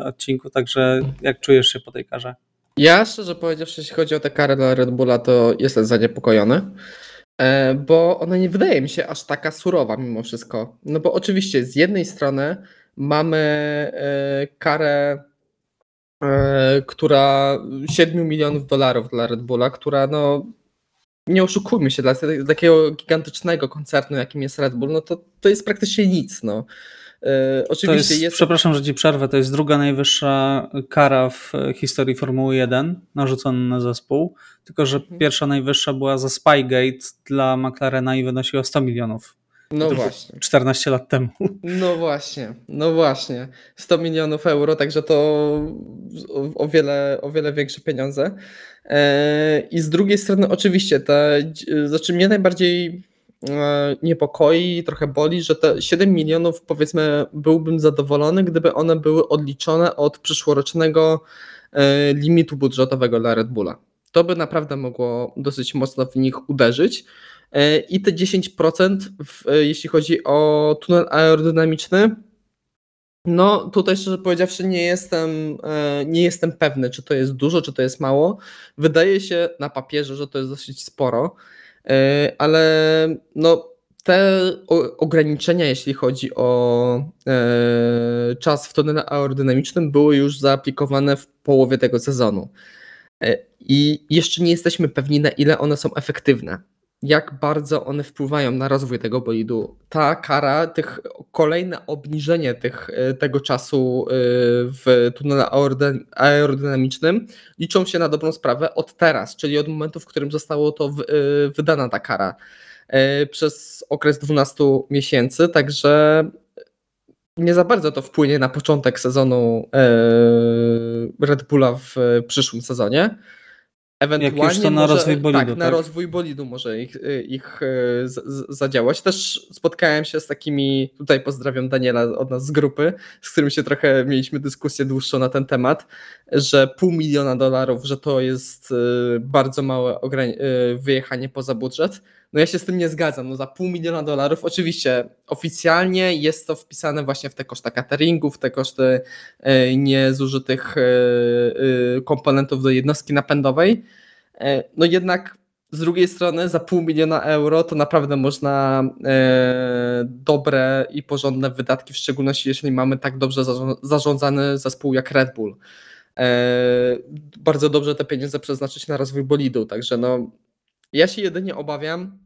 y, odcinku, także jak czujesz się po tej karze? Ja szczerze powiedziawszy, jeśli chodzi o tę karę dla Red Bulla, to jestem zaniepokojony, e, bo ona nie wydaje mi się aż taka surowa mimo wszystko. No bo oczywiście z jednej strony mamy e, karę, e, która 7 milionów dolarów dla Red Bulla, która no nie oszukujmy się, dla takiego gigantycznego koncernu, jakim jest Red Bull, no to, to jest praktycznie nic. No. E, To Oczywiście jest, jest. Przepraszam, że ci przerwę. To jest druga najwyższa kara w historii Formuły 1 narzucona na zespół. Tylko, że Mhm. pierwsza najwyższa była za Spygate dla McLarena i wynosiła 100 milionów. No właśnie. 14 lat temu. No właśnie, no właśnie. 100 milionów euro, także to o, wiele, o wiele większe pieniądze. E, I z drugiej strony, oczywiście, te, znaczy mnie najbardziej e, niepokoi, trochę boli, że te 7 milionów, powiedzmy, byłbym zadowolony, gdyby one były odliczone od przyszłorocznego e, limitu budżetowego dla Red Bulla. To by naprawdę mogło dosyć mocno w nich uderzyć. E, I te 10%, w, jeśli chodzi o tunel aerodynamiczny, no tutaj szczerze powiedziawszy nie jestem, nie jestem pewny, czy to jest dużo, czy to jest mało. Wydaje się na papierze, że to jest dosyć sporo, ale no te ograniczenia, jeśli chodzi o e, czas w tunelu aerodynamicznym, były już zaaplikowane w połowie tego sezonu. E, I jeszcze nie jesteśmy pewni, na ile one są efektywne. Jak bardzo one wpływają na rozwój tego bolidu. Ta kara, tych, kolejne obniżenie tych, e, tego czasu e, w tunelu aerodyn- aerodynamicznym liczą się na dobrą sprawę od teraz, czyli od momentu, w którym zostało to w, e, wydana ta kara przez okres 12 miesięcy. Także nie za bardzo to wpłynie na początek sezonu Red Bulla w przyszłym sezonie. Ewentualnie to na może, rozwój bolidu, tak, na tak? rozwój bolidu może ich, e, ich e, z, z, zadziałać. Też spotkałem się z takimi, tutaj pozdrawiam Daniela od nas z grupy, z którym się trochę mieliśmy dyskusję dłuższą na ten temat, że pół miliona dolarów, że to jest e, bardzo małe wyjechanie poza budżet. No ja się z tym nie zgadzam. No za pół miliona dolarów, oczywiście oficjalnie jest to wpisane właśnie w te koszty cateringu, w te koszty e, niezużytych e, e, komponentów do jednostki napędowej. No jednak z drugiej strony za pół miliona euro to naprawdę można dobre i porządne wydatki, w szczególności jeśli mamy tak dobrze zarząd- zarządzany zespół jak Red Bull. Bardzo dobrze te pieniądze przeznaczyć na rozwój bolidu, także no ja się jedynie obawiam,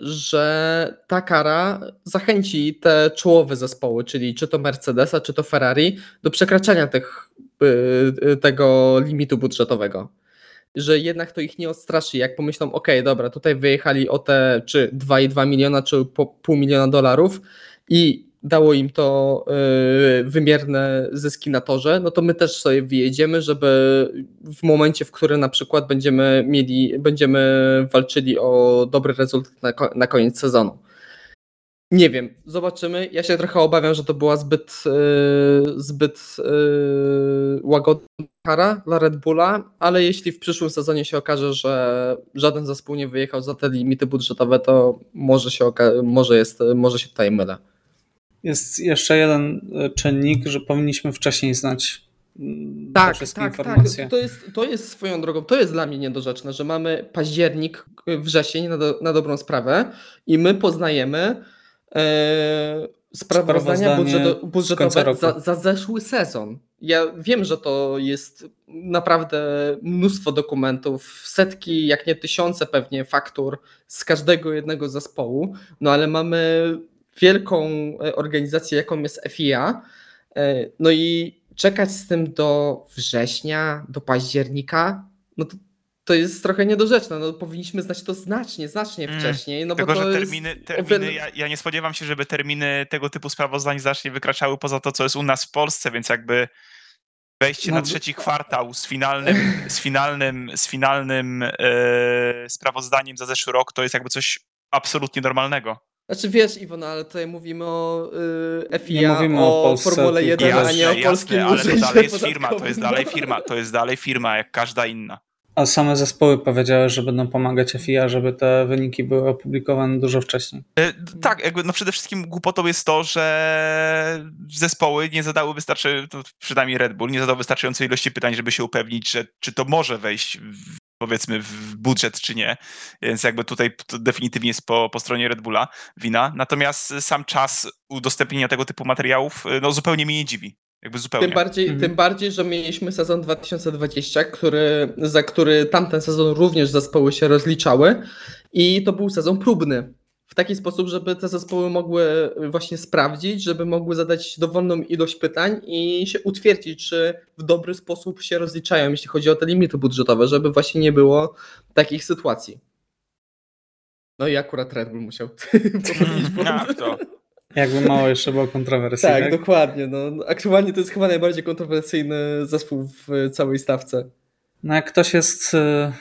że ta kara zachęci te czołowe zespoły, czyli czy to Mercedesa, czy to Ferrari, do przekraczania tych, y, y, tego limitu budżetowego. Że jednak to ich nie odstraszy, jak pomyślą, ok, dobra, tutaj wyjechali o te czy 2,2 miliona, czy pół miliona dolarów i dało im to y, wymierne zyski na torze, no to my też sobie wyjedziemy, żeby w momencie, w którym na przykład będziemy mieli, będziemy walczyli o dobry rezultat na, na koniec sezonu. Nie wiem, zobaczymy. Ja się trochę obawiam, że to była zbyt, y, zbyt y, łagodna kara dla Red Bulla, ale jeśli w przyszłym sezonie się okaże, że żaden zespół nie wyjechał za te limity budżetowe, to może się, może jest, może się tutaj mylę. Jest jeszcze jeden e, czynnik, że powinniśmy wcześniej znać mm, te Tak, wszystkie tak, tak. informacje. To jest, to jest swoją drogą, to jest dla mnie niedorzeczne, że mamy październik, y, wrzesień na, do, na dobrą sprawę i my poznajemy e, sprawozdania budżeto, budżetowe za, za zeszły sezon. Ja wiem, że to jest naprawdę mnóstwo dokumentów, setki, jak nie tysiące pewnie faktur z każdego jednego zespołu, no ale mamy wielką e, organizację, jaką jest FIA, e, no i czekać z tym do września, do października, no to, to jest trochę niedorzeczne. No, powinniśmy znać to znacznie, znacznie Mm, wcześniej. No Tylko, bo to że terminy, terminy ja, ja nie spodziewam się, żeby terminy tego typu sprawozdań znacznie wykraczały poza to, co jest u nas w Polsce, więc jakby wejście No, na trzeci kwartał z finalnym, z finalnym, z finalnym e, sprawozdaniem za zeszły rok to jest jakby coś absolutnie normalnego. Znaczy wiesz Iwona, ale tutaj mówimy o y, FIA, Nie mówimy o o, Polsce, Formule tylko- 1, a nie o Jasne, polskim jasne, ale to dalej jest firma, to jest dalej firma, to jest dalej firma jak każda inna. A same zespoły powiedziały, że będą pomagać FIA, żeby te wyniki były opublikowane dużo wcześniej. E, Tak, jakby no przede wszystkim głupotą jest to, że zespoły nie zadały wystarczy, to przynajmniej Red Bull, nie zadał wystarczającej ilości pytań, żeby się upewnić, że czy to może wejść w, powiedzmy w budżet, czy nie. Więc jakby tutaj to definitywnie jest po, po stronie Red Bulla wina. Natomiast sam czas udostępnienia tego typu materiałów no zupełnie mnie nie dziwi. Jakby zupełnie. Tym bardziej, Mhm. tym bardziej, że mieliśmy sezon 2020, który, za który tamten sezon również zespoły się rozliczały i to był sezon próbny. W taki sposób, żeby te zespoły mogły właśnie sprawdzić, żeby mogły zadać dowolną ilość pytań i się utwierdzić, czy w dobry sposób się rozliczają, jeśli chodzi o te limity budżetowe, żeby właśnie nie było takich sytuacji. No i akurat Red Bull musiał popełnić błąd. Jak to? Jakby mało jeszcze było kontrowersji. Tak, tak? dokładnie. No, aktualnie to jest chyba najbardziej kontrowersyjny zespół w całej stawce. No jak ktoś jest y,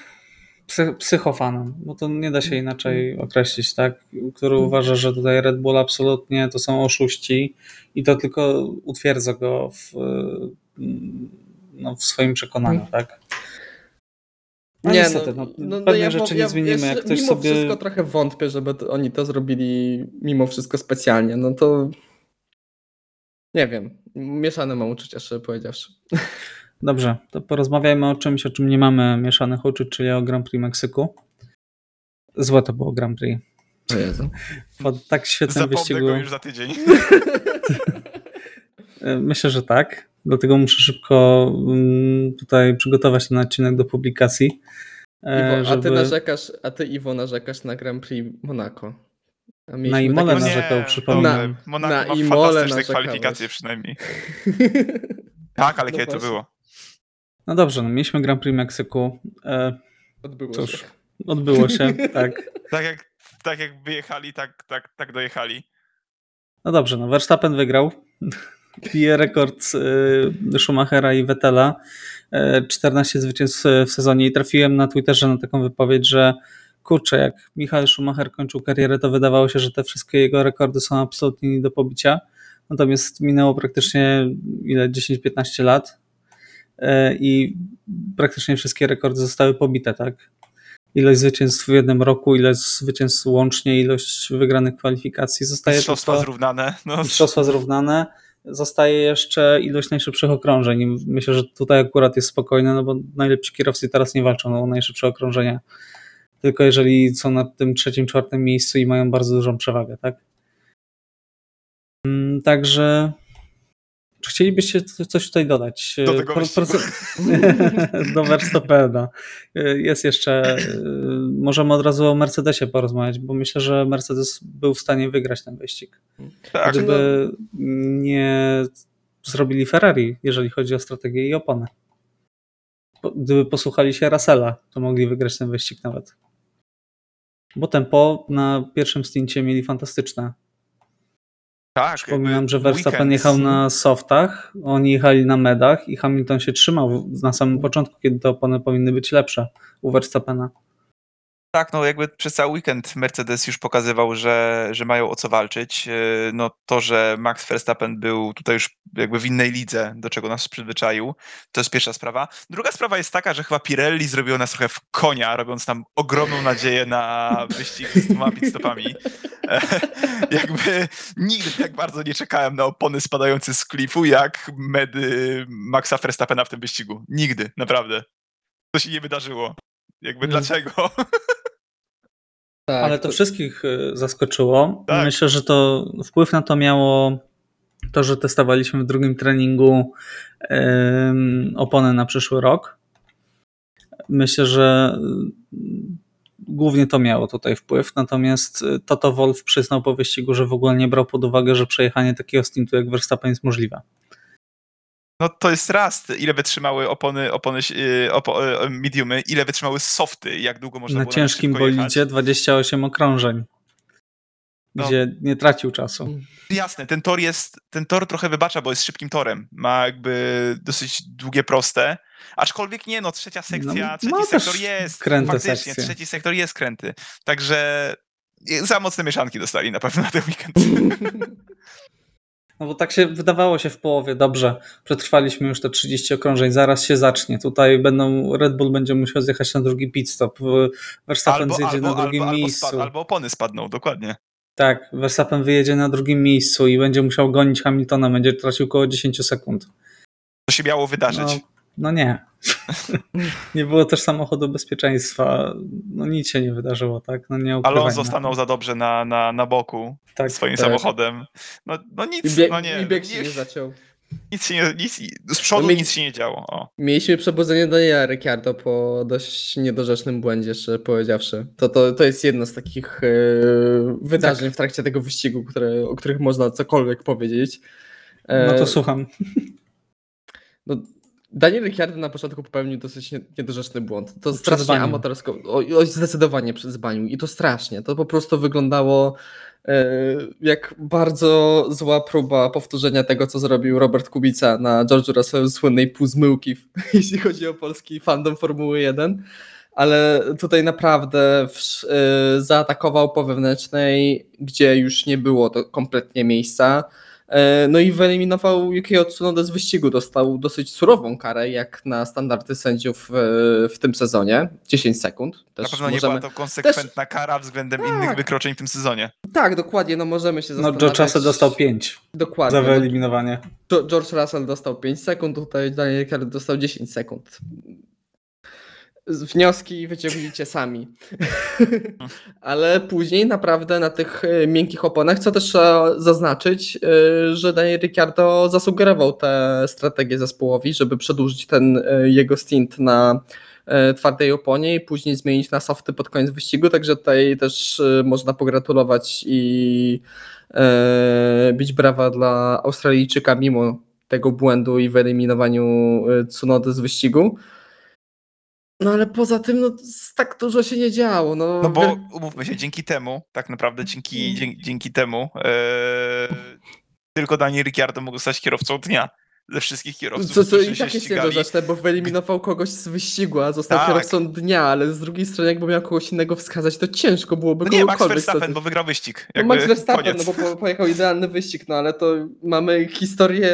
psychofanem, bo to nie da się inaczej określić, tak? Który uważa, że tutaj Red Bull absolutnie to są oszuści i to tylko utwierdza go w, no, w swoim przekonaniu, tak? No Nie, niestety, no, no, no pewnie ja rzeczy wą- nie ja- zmienimy. ja Jak ktoś mimo sobie wszystko trochę wątpię, żeby to, oni to zrobili mimo wszystko specjalnie. No to nie wiem. Mieszane mam uczucia, szczerze powiedziawszy. Dobrze, to porozmawiajmy o czymś, o czym nie mamy mieszanych uczuć, czyli o Grand Prix Meksyku. Złe to było Grand Prix. O Jezu. Po tak świetnym Zapomnę wyścigu. go już za tydzień. Myślę, że tak. Dlatego muszę szybko mm, tutaj przygotować ten odcinek do publikacji. e, Iwo, a ty żeby- narzekasz, a ty Iwo narzekasz na Grand Prix Monaco. Na Imole takie- nie, narzekał, przypomnę. dobrze. Monaco Na ma Imole fantastyczne narzekałeś. kwalifikacje przynajmniej. Tak, ale No kiedy to właśnie. było? No dobrze, no mieliśmy Grand Prix Meksyku. E, Odbyło Cóż. się. odbyło się, tak. Tak jak, tak jak wyjechali, tak, tak, tak dojechali. No dobrze, no Verstappen wygrał. Bije rekord y, Schumachera i Vettela. E, 14 zwycięstw w sezonie i trafiłem na Twitterze na taką wypowiedź, że kurczę, jak Michael Schumacher kończył karierę, to wydawało się, że te wszystkie jego rekordy są absolutnie nie do pobicia. Natomiast minęło praktycznie ile 10-15 lat e, i praktycznie wszystkie rekordy zostały pobite, tak? Ilość zwycięstw w jednym roku, ilość zwycięstw łącznie, ilość wygranych kwalifikacji zostaje Mistrzostwa tylko zrównane. No, mistrzostwa zrównane. Zostaje jeszcze ilość najszybszych okrążeń. I Myślę, że tutaj akurat jest spokojne, no bo najlepsi kierowcy teraz nie walczą o najszybsze okrążenia. Tylko jeżeli są na tym trzecim, czwartym miejscu i mają bardzo dużą przewagę, tak? Mm, Także czy chcielibyście co- coś tutaj dodać? Do tego Pro- Do Verstappena. Jest jeszcze, y, możemy od razu o Mercedesie porozmawiać, bo myślę, że Mercedes był w stanie wygrać ten wyścig tak, gdyby nie zrobili Ferrari, jeżeli chodzi o strategię i opony. Po- Gdyby posłuchali się Russella, to mogli wygrać ten wyścig nawet. Bo tempo na pierwszym stincie mieli fantastyczne. Tak. Przypominam, że Verstappen jechał na softach, oni jechali na medach i Hamilton się trzymał na samym początku, kiedy te opony powinny być lepsze u Verstappena. Tak, no jakby przez cały weekend Mercedes już pokazywał, że, że mają o co walczyć. Yy, No to, że Max Verstappen był tutaj już jakby w innej lidze, do czego nas przyzwyczaił, to jest pierwsza sprawa. Druga sprawa jest taka, że chyba Pirelli zrobiło nas trochę w konia, robiąc nam ogromną nadzieję na wyścig z dwoma pitstopami. Jakby nigdy tak bardzo nie czekałem na opony spadające z klifu, jak medy Maxa Verstappena w tym wyścigu. Nigdy, naprawdę. To się nie wydarzyło. Jakby Mm. dlaczego? Tak, Ale to wszystkich y, zaskoczyło. Tak. Myślę, że to wpływ na to miało to, że testowaliśmy w drugim treningu opony na przyszły rok. Myślę, że y, głównie to miało tutaj wpływ. Natomiast y, Toto Wolf przyznał po wyścigu, że w ogóle nie brał pod uwagę, że przejechanie takiego stintu jak Verstappen jest możliwe. No to jest raz, ile wytrzymały opony, opony yy, opo, yy, mediumy, ile wytrzymały softy, jak długo można na było ciężkim bolidzie 28 okrążeń, No. gdzie nie tracił czasu. Jasne, ten tor jest, ten tor trochę wybacza, bo jest szybkim torem. Ma jakby dosyć długie, proste. Aczkolwiek nie, no trzecia sekcja, No, trzeci sektor jest. kręte faktycznie, sekcje. trzeci sektor jest kręty. Także za mocne mieszanki dostali na pewno na ten weekend. No bo tak się wydawało się w połowie, dobrze, przetrwaliśmy już te 30 okrążeń, zaraz się zacznie. Tutaj będą, Red Bull będzie musiał zjechać na drugi pit stop. Verstappen zjedzie na drugim albo, miejscu. Albo, albo opony spadną, dokładnie. Tak, Verstappen wyjedzie na drugim miejscu i będzie musiał gonić Hamiltona, będzie tracił około 10 sekund. To się miało wydarzyć. No, no nie. nie było też samochodu bezpieczeństwa. No nic się nie wydarzyło, tak? No nie. Alonso stanął za dobrze na, na, na boku tak, swoim tak. samochodem. No, no nic, I, no nie. i bieg się nie- zaciął. Nic się nie, nic, z przodu No nic się nie działo. O. Mieliśmy przebudzenie Daniela Ricciardo po dość niedorzecznym błędzie, szczerze powiedziawszy. To, to, to jest jedno z takich e, wydarzeń w trakcie tego wyścigu, które, o których można cokolwiek powiedzieć. E, No to słucham. No, Daniel Ricciardo na początku popełnił dosyć nie- niedorzeczny błąd. To strasznie zbaniem. amatorsko. O, o, zdecydowanie. I to strasznie. To po prostu wyglądało e, jak bardzo zła próba powtórzenia tego, co zrobił Robert Kubica na George'u Russellu słynnej półzmyłki, jeśli chodzi o polski fandom Formuły 1. Ale tutaj naprawdę wsz- e, zaatakował po wewnętrznej, gdzie już nie było to kompletnie miejsca. E, No i wyeliminował Yukiyo Tsunoda z wyścigu. Dostał dosyć surową karę, jak na standardy sędziów e, w tym sezonie. 10 sekund. Też Na pewno nie możemy... była to konsekwentna kara względem innych Tak. wykroczeń w tym sezonie. Tak, dokładnie, no możemy się No zastanawiać. Joe Russell dostał 5 Dokładnie. za no, wyeliminowanie. George Russell dostał 5 sekund, tutaj Daniel Ricciardo dostał 10 sekund. Wnioski wyciągnijcie sami. Ale później naprawdę na tych e, miękkich oponach, co też trzeba zaznaczyć, e, że Daniel Ricciardo zasugerował tę strategię zespołowi, żeby przedłużyć ten e, jego stint na twardej oponie i później zmienić na softy pod koniec wyścigu, także tutaj też można pogratulować i bić brawa dla Australijczyka mimo tego błędu i wyeliminowaniu Tsunody z wyścigu. No ale poza tym no, tak dużo się nie działo. No, No bo umówmy się, dzięki temu, tak naprawdę dzięki, Mm. dzięki, dzięki temu, e, tylko Daniel Ricciardo mógł zostać kierowcą dnia ze wszystkich kierowców, co, co i tak jest niedorzeczne, bo wyeliminował kogoś z wyścigu, a został Tak. kierowcą dnia, ale z drugiej strony jakby miał kogoś innego wskazać, to ciężko byłoby No nie, Max Verstappen, bo wygrał wyścig. No Jakby Max Verstappen, koniec. no bo po, pojechał idealny wyścig, no ale to mamy historię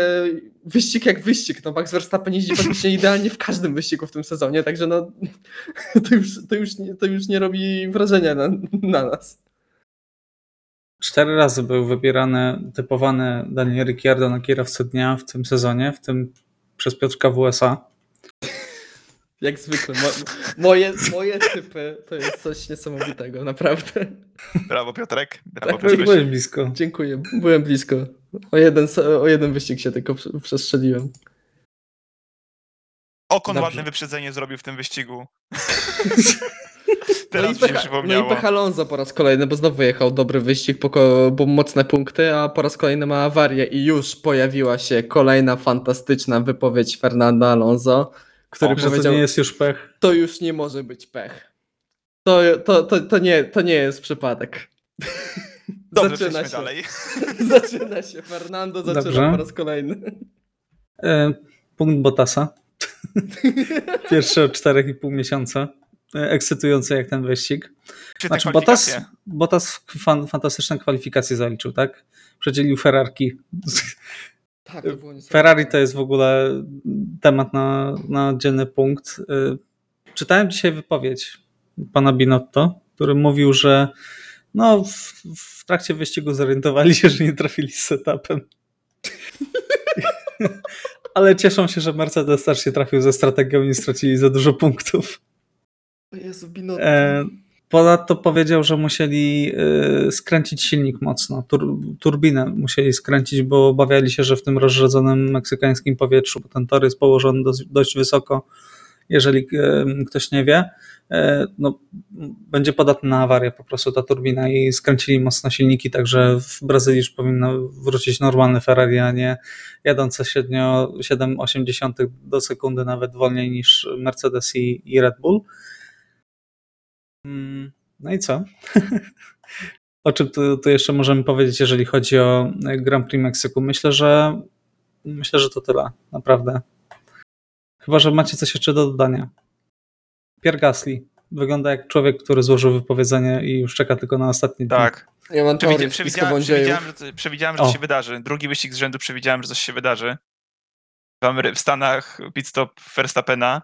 wyścig jak wyścig. No Max Verstappen jeździ praktycznie idealnie w każdym wyścigu w tym sezonie, także no to już, to już, nie, to już nie robi wrażenia na, na nas. Cztery razy był wybierany, typowany Daniel Ricciardo na kierowcę dnia w tym sezonie, w tym przez Piotrka WSA. Jak zwykle. Mo, moje, moje typy to jest coś niesamowitego, naprawdę. Brawo Piotrek, brawo Tak. Byłeś blisko. Dziękuję, byłem blisko. O jeden, o jeden wyścig się tylko prze- przestrzeliłem. Okon Dobrze. ładne wyprzedzenie zrobił w tym wyścigu. No Teraz i, mi się Pecha, no i przypomniało. Pech Alonso po raz kolejny, bo znowu jechał dobry wyścig, bo mocne punkty, a po raz kolejny ma awarię i już pojawiła się kolejna fantastyczna wypowiedź Fernanda Alonso, który Że to powiedział, nie jest już pech. to już nie może być pech. To, to, to, to, nie, to nie jest przypadek. Dobrze, zaczyna się. dalej. Zaczyna się. Fernando zaczyna Dobrze. po raz kolejny. E, punkt Bottasa. Pierwszy od 4,5 miesiąca. E, Ekscytujący jak ten wyścig. Świetne Znaczy Bottas. Bottas fan, fantastyczne kwalifikacje zaliczył, tak? Przedzielił Ferrarki. Tak, to. Ferrari to jest w ogóle temat na, na dzienny punkt. Y, Czytałem dzisiaj wypowiedź pana Binotto, który mówił, że no, w, w trakcie wyścigu zorientowali się, że nie trafili z setupem. Ale cieszą się, że Mercedes też się trafił ze strategią i nie stracili za dużo punktów. Jezu. E, Ponadto powiedział, że musieli e, skręcić silnik mocno, tur, turbinę musieli skręcić, bo obawiali się, że w tym rozrzedzonym meksykańskim powietrzu, bo ten tor jest położony dość, dość wysoko, jeżeli e, ktoś nie wie, e, no, będzie podatny na awarię po prostu ta turbina i skręcili mocno silniki, także w Brazylii już powinno wrócić normalny Ferrari, a nie jadące średnio 7,8 do sekundy, nawet wolniej niż Mercedes i, i Red Bull. Mm, No i co? o czym tu, tu jeszcze możemy powiedzieć, jeżeli chodzi o Grand Prix Meksyku? Myślę, że myślę, że to tyle, naprawdę. Chyba, że macie coś jeszcze do dodania. Pierre Gasly wygląda jak człowiek, który złożył wypowiedzenie i już czeka tylko na ostatni dzień. Tak. Ja mam Przewidzi- Przewidziałem, przewidziałem, że, przewidziałem, że O. coś się wydarzy. Drugi wyścig z rzędu przewidziałem, że coś się wydarzy. W, Amery- w Stanach pit stop Verstappena.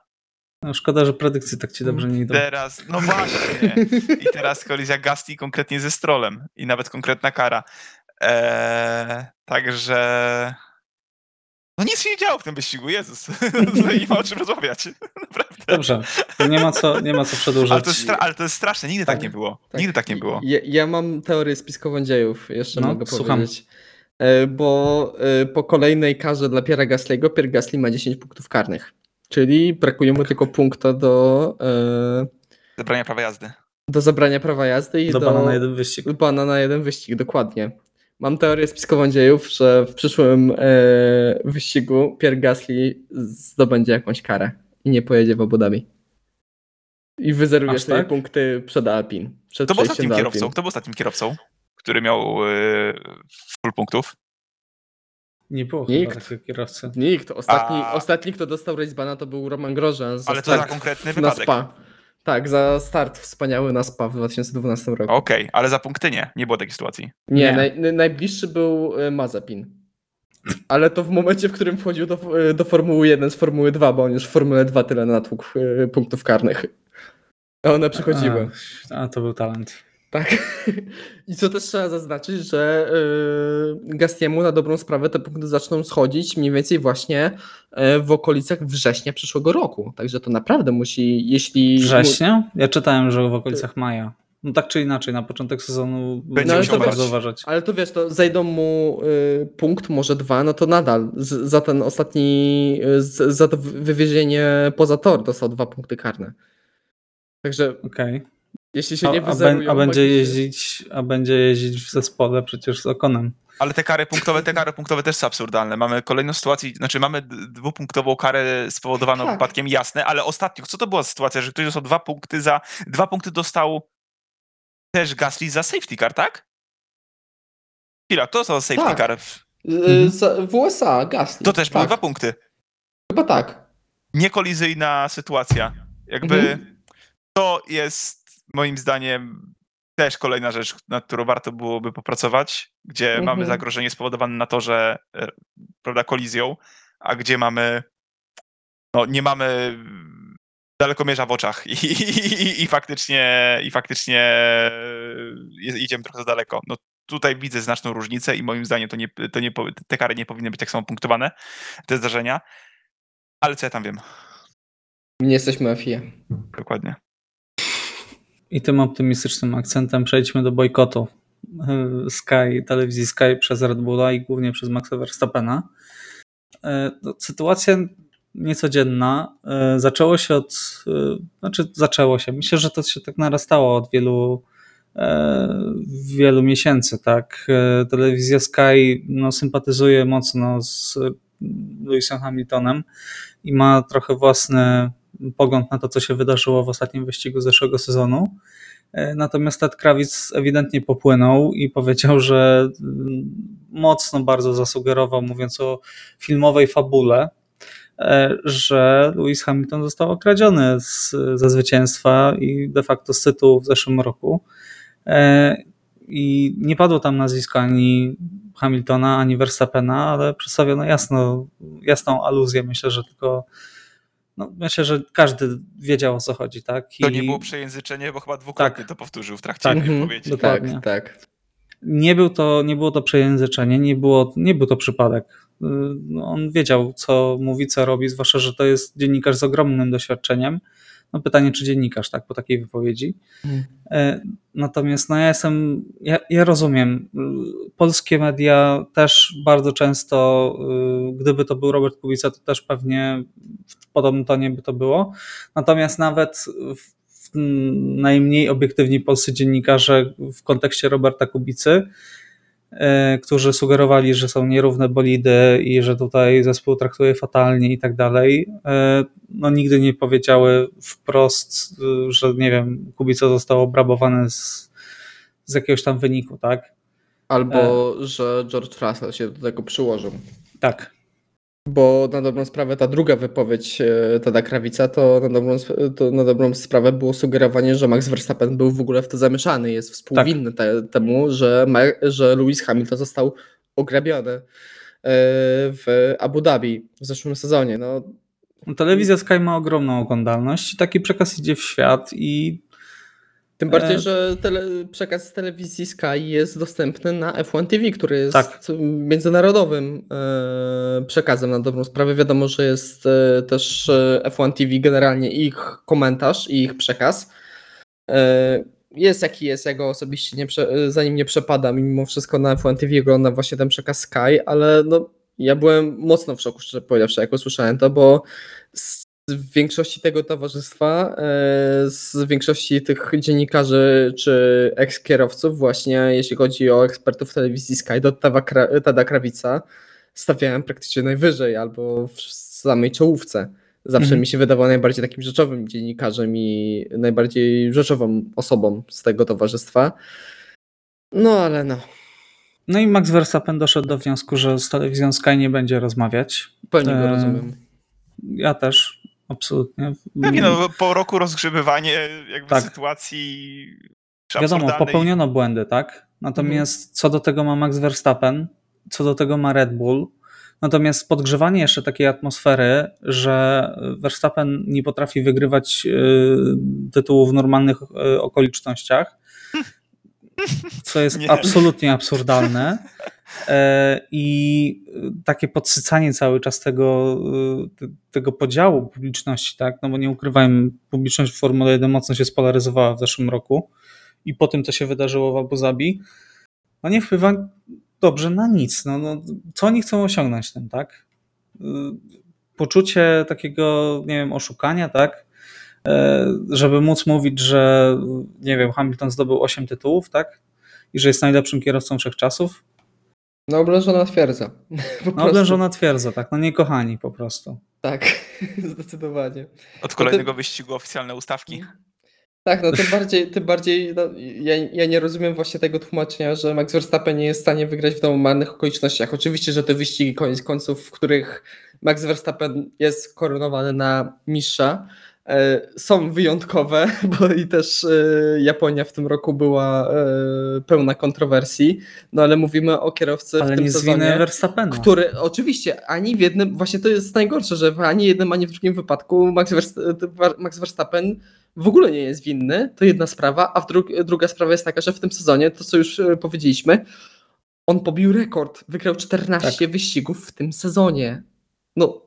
No, szkoda, że predykcje tak ci dobrze nie idą. Teraz, no właśnie. I teraz kolizja Gasly konkretnie ze Strollem. I nawet konkretna kara. Eee, także... No nic się nie działo w tym wyścigu, Jezus. Nie ma o czym rozmawiać. Naprawdę. Dobrze, to nie ma co, nie ma co przedłużać. Ale to, jest stra- ale to jest straszne, nigdy tak, Tak. nie było. Tak. Nigdy tak nie było. Ja, ja mam teorię spiskową dziejów, jeszcze No, mogę słucham. powiedzieć. E, Bo e, po kolejnej karze dla Piera Gasly'ego Pierre Gasly ma 10 punktów karnych. Czyli brakuje mu tylko punkta do, e, Zabrania prawa jazdy. do zabrania prawa jazdy i Do do, bana na jeden wyścig. bana na jeden wyścig, dokładnie. Mam teorię spiskową dziejów, że w przyszłym e, wyścigu Pierre Gasly zdobędzie jakąś karę i nie pojedzie w Abu Dhabi. I wyzeruje sobie tak? punkty przed Alpin. Przed Kto był ostatnim kierowcą? Kto był ostatnim kierowcą, który miał yy, full punktów? Nie było Nikt. chyba takiego kierowcy. Nikt. Ostatni, A- ostatni kto dostał racebana, to był Roman Grosjean. Za Ale to za konkretny na wypadek. Spa. Tak, za start wspaniały na Spa w 2012 roku. Okej, ale za punkty nie. Nie było takiej sytuacji. Nie, Nie. Naj, naj- najbliższy był e, Mazepin. Ale to w momencie, w którym wchodził do, e, do Formuły 1 z Formuły 2, bo on już w Formule 2 tyle natłukł e, punktów karnych. A one przychodziły. A, a to był talent. Tak. I co też trzeba zaznaczyć, że yy, Gastiemu na dobrą sprawę te punkty zaczną schodzić mniej więcej właśnie e, w okolicach września przyszłego roku. Także to naprawdę musi, jeśli... Września? Ja czytałem, że w okolicach maja. No tak czy inaczej, na początek sezonu Będzie No, musiał to bardzo uważać. Ale to wiesz, to zejdą mu y, punkt, może dwa, no to nadal z, za ten ostatni, y, z, za to wy- wywiezienie poza tor dostał dwa punkty karne. Także Okej. Jeśli się A, nie a, wyzerują... a będzie jeździć, a będzie jeździć w zespole przecież z Okonem. Ale te kary punktowe, te kary punktowe też są absurdalne. Mamy kolejną sytuację, znaczy mamy dwupunktową karę spowodowaną Tak. wypadkiem, jasne, ale ostatnio, co to była sytuacja, że ktoś dostał dwa punkty za, dwa punkty dostał też Gasly za safety car, tak? Chwila, kto dostał safety Tak. car? W- Y, za- W USA, Gasly. To też były tak, dwa punkty. Chyba tak. Niekolizyjna sytuacja. Jakby Mhm. to jest moim zdaniem też kolejna rzecz, nad którą warto byłoby popracować, gdzie Mhm. mamy zagrożenie spowodowane na torze, e, prawda, kolizją, a gdzie mamy, no nie mamy dalekomierza w oczach i, i, i faktycznie, i faktycznie je- idziemy trochę za daleko. No tutaj widzę znaczną różnicę i moim zdaniem to nie, to nie, te kary nie powinny być tak samo punktowane, te zdarzenia, ale co ja tam wiem, Nie jesteśmy FIA. dokładnie. I tym optymistycznym akcentem przejdźmy do bojkotu e, Sky, telewizji Sky przez Red Bulla i głównie przez Maxa Verstappena. E, no, Sytuacja niecodzienna. E, Zaczęło się od, znaczy zaczęło się, myślę, że to się tak narastało od wielu wielu miesięcy, tak. Telewizja Sky no, sympatyzuje mocno z Lewisem Hamiltonem i ma trochę własny pogląd na to, co się wydarzyło w ostatnim wyścigu zeszłego sezonu. E, Natomiast Ted Krawic ewidentnie popłynął i powiedział, że mm, mocno bardzo zasugerował, mówiąc o filmowej fabule, e, że Lewis Hamilton został okradziony z, ze zwycięstwa i de facto z tytułu w zeszłym roku. E, I nie padło tam nazwisko ani Hamiltona, ani Verstappena, ale przedstawiono jasno, jasną aluzję. Myślę, że tylko no, myślę, że każdy wiedział o co chodzi, tak? To I nie było przejęzyczenie, bo chyba dwukrotnie Tak. to powtórzył w trakcie Tak. tak. Mhm. wypowiedzi. Dokładnie. Tak, tak. nie, był to, nie było to przejęzyczenie, nie, było, nie był to przypadek. Y, no, On wiedział, co mówi, co robi, zwłaszcza, że to jest dziennikarz z ogromnym doświadczeniem. No pytanie, czy dziennikarz, tak, po takiej wypowiedzi. Mhm. E, Natomiast no ja jestem, ja, ja rozumiem, polskie media też bardzo często, y, gdyby to był Robert Kubica, to też pewnie w podobnym tonie by to było. Natomiast nawet w, najmniej obiektywni polscy dziennikarze w kontekście Roberta Kubicy, którzy sugerowali, że są nierówne bolidy i że tutaj zespół traktuje fatalnie i tak dalej, e, no nigdy nie powiedziały wprost, że nie wiem, Kubica został obrabowany z, z jakiegoś tam wyniku, tak? Albo, że George Russell się do tego przyłożył. Tak. Bo na dobrą sprawę ta druga wypowiedź e, Tada Krawica to na, dobrą, to na dobrą sprawę było sugerowanie, że Max Verstappen był w ogóle w to zamieszany, jest współwinny te, temu, że, że Lewis Hamilton został ograbiony e, w Abu Dhabi w zeszłym sezonie. No, No, telewizja Sky ma ogromną oglądalność, taki przekaz idzie w świat i tym bardziej, E. że tele, przekaz z telewizji Sky jest dostępny na F1 TV, który jest Tak. międzynarodowym e, przekazem na dobrą sprawę. Wiadomo, że jest e, też e, F1 TV generalnie ich komentarz i ich przekaz. Jest jaki jest, ja go osobiście nie prze, za nim nie przepadam i mimo wszystko na F1 TV oglądam właśnie ten przekaz Sky, ale no ja byłem mocno w szoku, szczerze powiedziawszy, jak usłyszałem to, bo z większości tego towarzystwa, e, z większości tych dziennikarzy czy eks-kierowców właśnie, jeśli chodzi o ekspertów telewizji Sky, do Tada Kra- Tada Krawica stawiałem praktycznie najwyżej albo w samej czołówce. Zawsze Mhm. mi się wydawał najbardziej takim rzeczowym dziennikarzem i najbardziej rzeczową osobą z tego towarzystwa. No ale no, No i Max Verstappen doszedł do wniosku, że z telewizją Sky nie będzie rozmawiać. pełni go Eee, rozumiem. Ja też, absolutnie. Pewnie no, po roku rozgrzebywanie jakby Tak. sytuacji Wiadomo, popełniono błędy, tak? Natomiast co do tego ma Max Verstappen, co do tego ma Red Bull. Natomiast podgrzewanie jeszcze takiej atmosfery, że Verstappen nie potrafi wygrywać y, tytułu w normalnych y, okolicznościach, co jest Nie. absolutnie absurdalne. E, I takie podsycanie cały czas tego, te- tego podziału publiczności, tak? No bo nie ukrywajmy, publiczność w Formule 1 mocno się spolaryzowała w zeszłym roku i po tym, co się wydarzyło w Abu Zabi, no nie wpływa dobrze na nic. No, no, co oni chcą osiągnąć tym, tak? Poczucie takiego, nie wiem, oszukania, tak? E, Żeby móc mówić, że, nie wiem, Hamilton zdobył 8 tytułów, tak? I że jest najlepszym kierowcą wszechczasów. No oblężona twierdza. Po No, prostu. oblężona twierdza, tak? No nie kochani po prostu. Tak, zdecydowanie. Od kolejnego wyścigu oficjalne ustawki. Tak, no tym bardziej, tym bardziej no, ja, ja nie rozumiem właśnie tego tłumaczenia, że Max Verstappen nie jest w stanie wygrać w normalnych okolicznościach. Oczywiście, że te wyścigi koniec końców, w których Max Verstappen jest koronowany na mistrza, są wyjątkowe, bo i też e, Japonia w tym roku była e, pełna kontrowersji, no ale mówimy o kierowcy Ale w tym nie sezonie który oczywiście ani w jednym, właśnie to jest najgorsze, że w ani jednym, ani w drugim wypadku Max, Verst- Max Verstappen w ogóle nie jest winny, to jedna sprawa, a dru- druga sprawa jest taka, że w tym sezonie, to co już e, powiedzieliśmy, on pobił rekord, wygrał 14 wyścigów w tym sezonie. No.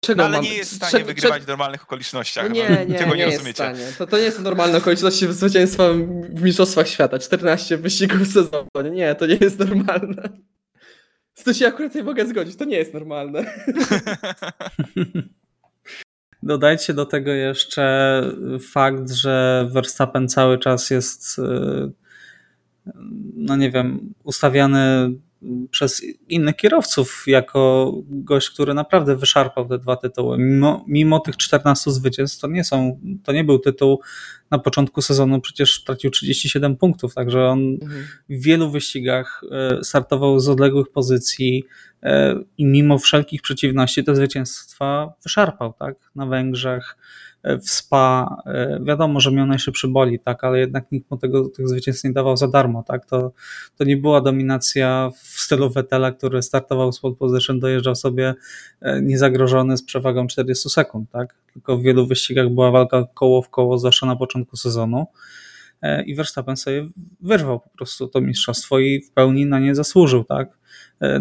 Czego No, ale mam- nie jest w stanie czego- wygrywać w normalnych okolicznościach. no No, nie, nie, Czego nie, nie, jest w rozumiecie? stanie. To, to nie jest normalne okoliczności zwycięstwa w Mistrzostwach Świata. 14 wyścigów w sezonie. Nie, to nie jest normalne. Z tym się akurat nie mogę zgodzić. To nie jest normalne. Dodajcie do tego jeszcze fakt, że Verstappen cały czas jest, y, no nie wiem, ustawiany przez innych kierowców jako gość, który naprawdę wyszarpał te dwa tytuły. Mimo, mimo tych 14 zwycięstw to nie są, to nie był tytuł na początku sezonu, przecież tracił 37 punktów, także on w wielu wyścigach e, startował z odległych pozycji e, i mimo wszelkich przeciwności te zwycięstwa wyszarpał, tak? Na Węgrzech, w Spa. e, Wiadomo, że miał najszybszy bolid, tak? Ale jednak nikt mu tego, tych zwycięstw nie dawał za darmo, tak? To, to nie była dominacja w stylu Vettela, który startował z pole position, dojeżdżał sobie e, niezagrożony z przewagą 40 sekund, tak? Tylko w wielu wyścigach była walka koło w koło, zwłaszcza na początku sezonu e, i Verstappen sobie wyrwał po prostu to mistrzostwo i w pełni na nie zasłużył, tak? E,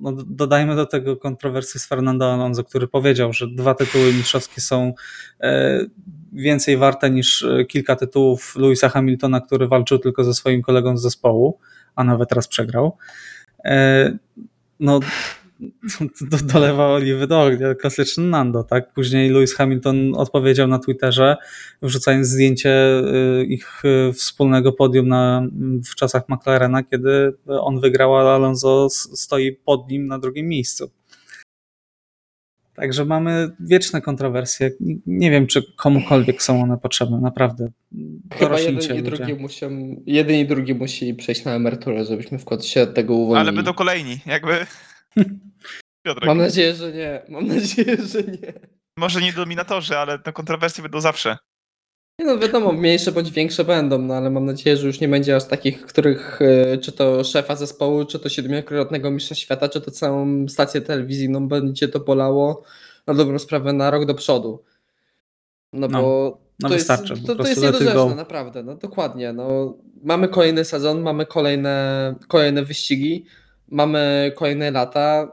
No, dodajmy do tego kontrowersję z Fernando Alonso, który powiedział, że dwa tytuły mistrzowskie są e, więcej warte niż e, kilka tytułów Louisa Hamiltona, który walczył tylko ze swoim kolegą z zespołu, a nawet raz przegrał. E, No, dolewa oliwy do ognia, klasyczny Nando, tak? Później Lewis Hamilton odpowiedział na Twitterze, wrzucając zdjęcie y, ich y, wspólnego podium na, w czasach McLarena, kiedy on wygrał, a Alonso stoi pod nim na drugim miejscu. Także mamy wieczne kontrowersje. Nie wiem, czy komukolwiek są one potrzebne, naprawdę. Chyba jeden i, drugi muszą, jeden i drugi musi przejść na emeryturę, żebyśmy w końcu się od tego uwolnili. Ale będą kolejni, jakby. Piotrek, Mam nadzieję, że nie. Mam nadzieję, że nie. może nie dominatorzy, ale te kontrowersje będą zawsze. Nie no wiadomo, mniejsze bądź większe będą, no ale mam nadzieję, że już nie będzie aż takich, których e, czy to szefa zespołu, czy to siedmiokrotnego mistrza świata, czy to całą stację telewizyjną będzie to bolało na dobrą sprawę na rok do przodu. No, No, bo no to, wystarczy, jest, po to, to jest niedorzeczne, go. naprawdę, no dokładnie. No, mamy kolejny sezon, mamy kolejne, kolejne wyścigi, mamy kolejne lata.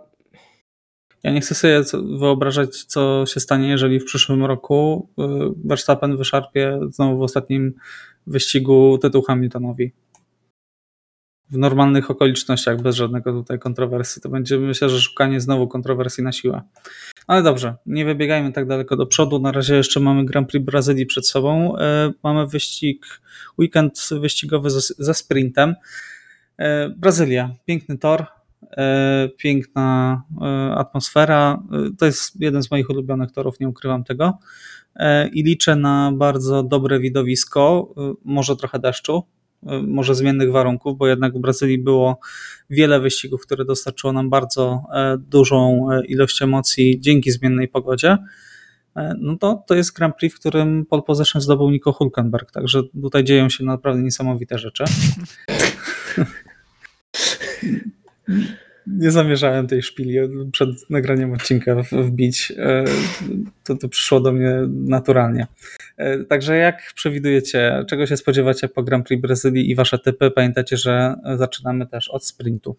Ja nie chcę sobie wyobrażać, co się stanie, jeżeli w przyszłym roku y, Verstappen wyszarpie znowu w ostatnim wyścigu tytuł Hamiltonowi. W normalnych okolicznościach, bez żadnego tutaj kontrowersji. To będzie, myślę, że szukanie znowu kontrowersji na siłę. Ale dobrze, nie wybiegajmy tak daleko do przodu. Na razie jeszcze mamy Grand Prix Brazylii przed sobą. Y, mamy wyścig, weekend wyścigowy ze, ze sprintem. Y, Brazylia, piękny tor, E, piękna e, atmosfera. E, to jest jeden z moich ulubionych torów, nie ukrywam tego. I liczę na bardzo dobre widowisko, może trochę deszczu, może zmiennych warunków, bo jednak w Brazylii było wiele wyścigów, które dostarczyło nam bardzo dużą ilość emocji dzięki zmiennej pogodzie. No to, to jest Grand Prix, w którym pole position zdobył Nico Hulkenberg, także tutaj dzieją się naprawdę niesamowite rzeczy. nie zamierzałem tej szpili przed nagraniem odcinka wbić. E, to, to przyszło do mnie naturalnie. E, także jak przewidujecie, czego się spodziewacie po Grand Prix Brazylii i wasze typy? Pamiętacie, że zaczynamy też od sprintu.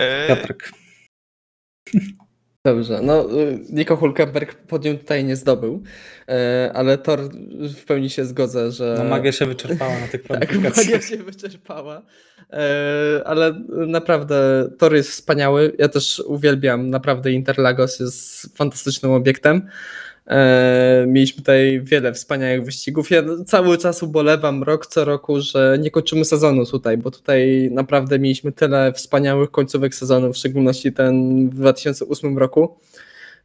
E, Piotrek. Dobrze, no Nico Hulkenberg podium tutaj nie zdobył, ale Tor w pełni się zgodzę, że... No magia się wyczerpała na tych kwalifikacjach. Tak, magia się wyczerpała. E, ale naprawdę tor jest wspaniały. Ja też uwielbiam, naprawdę Interlagos jest fantastycznym obiektem. E, mieliśmy tutaj wiele wspaniałych wyścigów. Ja cały czas ubolewam rok co roku, że nie kończymy sezonu tutaj, bo tutaj naprawdę mieliśmy tyle wspaniałych końcówek sezonu, w szczególności ten w 2008 roku.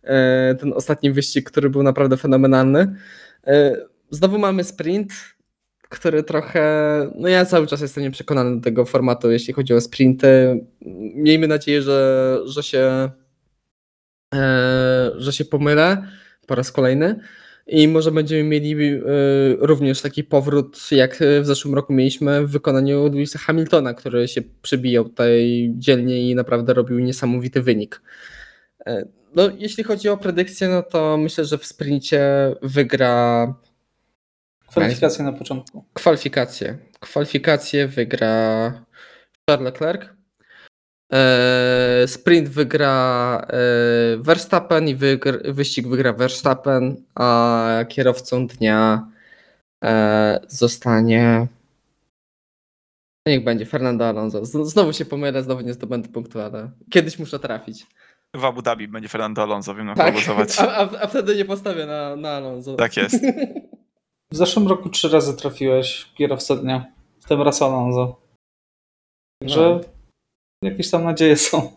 E, ten ostatni wyścig, który był naprawdę fenomenalny. Znowu mamy sprint który trochę. No ja cały czas jestem nieprzekonany do tego formatu, jeśli chodzi o sprinty. Miejmy nadzieję, że, że się. E, że się pomylę po raz kolejny. I może będziemy mieli e, również taki powrót, jak w zeszłym roku mieliśmy w wykonaniu Louisa Hamiltona, który się przybijał tutaj dzielnie i naprawdę robił niesamowity wynik. E, no, jeśli chodzi o predykcję, no to myślę, że w sprincie wygra Kwalifikacje na początku. Kwalifikacje. Kwalifikacje wygra Charles Leclerc. E, sprint wygra e, Verstappen i wyścig wygra Verstappen, a kierowcą dnia e, zostanie. No niech będzie Fernando Alonso. Znowu się pomylę, znowu nie zdobędę punktu, ale kiedyś muszę trafić. W Abu Dhabi będzie Fernando Alonso, wiem na tak. głosować. A, a, a, wtedy nie postawię na, na Alonso. Tak jest. W zeszłym roku trzy razy trafiłeś kierowcę dnia, w tym raz Alonso. Także no. Jakieś tam nadzieje są.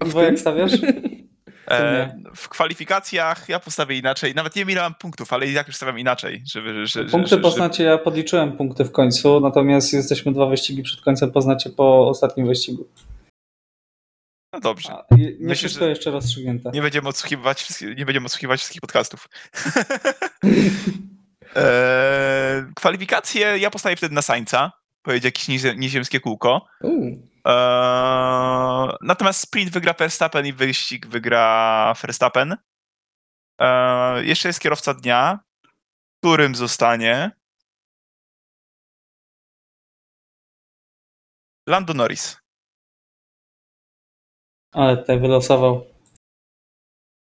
A jak stawiasz? E, w kwalifikacjach ja postawię inaczej. Nawet nie wiem, ile mam punktów, ale i tak już stawiam inaczej. Żeby, że, punkty że, poznacie, ja podliczyłem punkty w końcu, natomiast jesteśmy dwa wyścigi przed końcem, poznacie po ostatnim wyścigu. No dobrze. A, nie Myślę, wszystko jeszcze rozstrzygnięte. Nie będziemy odsłuchiwać, nie będziemy odsłuchiwać wszystkich podcastów. Eee, kwalifikacje ja postawię wtedy na Sańca. Pojedzie jakieś nieziemskie kółko. Eee, natomiast sprint wygra Verstappen i wyścig wygra Verstappen. Eee, jeszcze jest kierowca dnia, którym zostanie Lando Norris. Ale tutaj wylosował.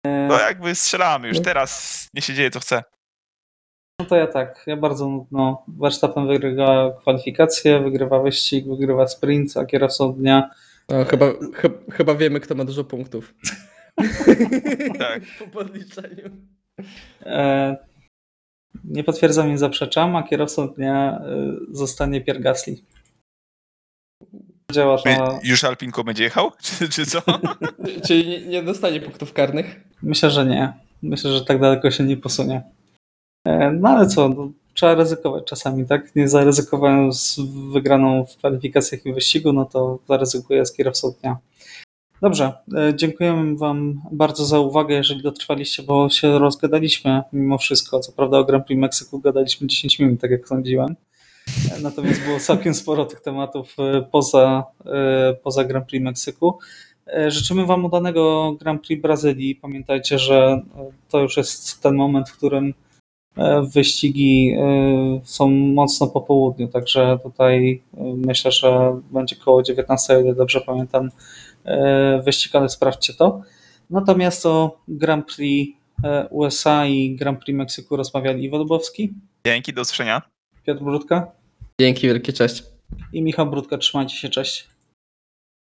No jakby strzelamy już teraz, nie się dzieje co chce. No to ja tak, ja bardzo no, Verstappen wygrywa kwalifikacje, wygrywa wyścig, wygrywa sprint, a kierowcą dnia... No, chyba, ch chyba wiemy, kto ma dużo punktów. tak. Po podliczeniu. E, nie potwierdzam, nie zaprzeczam, a kierowcą dnia e, zostanie Pierre Gasly. Działasz na... Już Alpinko będzie jechał? Czy, czy co? Czyli nie, nie dostanie punktów karnych? Myślę, że nie. Myślę, że tak daleko się nie posunie. E, no ale co, no, trzeba ryzykować czasami, tak? Nie zaryzykowałem z wygraną w kwalifikacjach i wyścigu, no to zaryzykuję z kierowcą dnia. Dobrze, e, dziękujemy Wam bardzo za uwagę, jeżeli dotrwaliście, bo się rozgadaliśmy mimo wszystko. Co prawda o Grand Prix Meksyku gadaliśmy 10 minut, tak jak sądziłem. E, natomiast było całkiem sporo tych tematów poza, poza Grand Prix Meksyku. Życzymy Wam udanego Grand Prix Brazylii. Pamiętajcie, że to już jest ten moment, w którym wyścigi e, są mocno po południu, także tutaj e, myślę, że będzie koło 19, o ile dobrze pamiętam, e, wyścig, ale sprawdźcie to. Natomiast o Grand Prix e, USA i Grand Prix Meksyku rozmawiali Iwo Dubowski, Dzięki, do usłyszenia. Piotr Brudka Dzięki wielkie, cześć. i Michał Brudka. Trzymajcie się, cześć.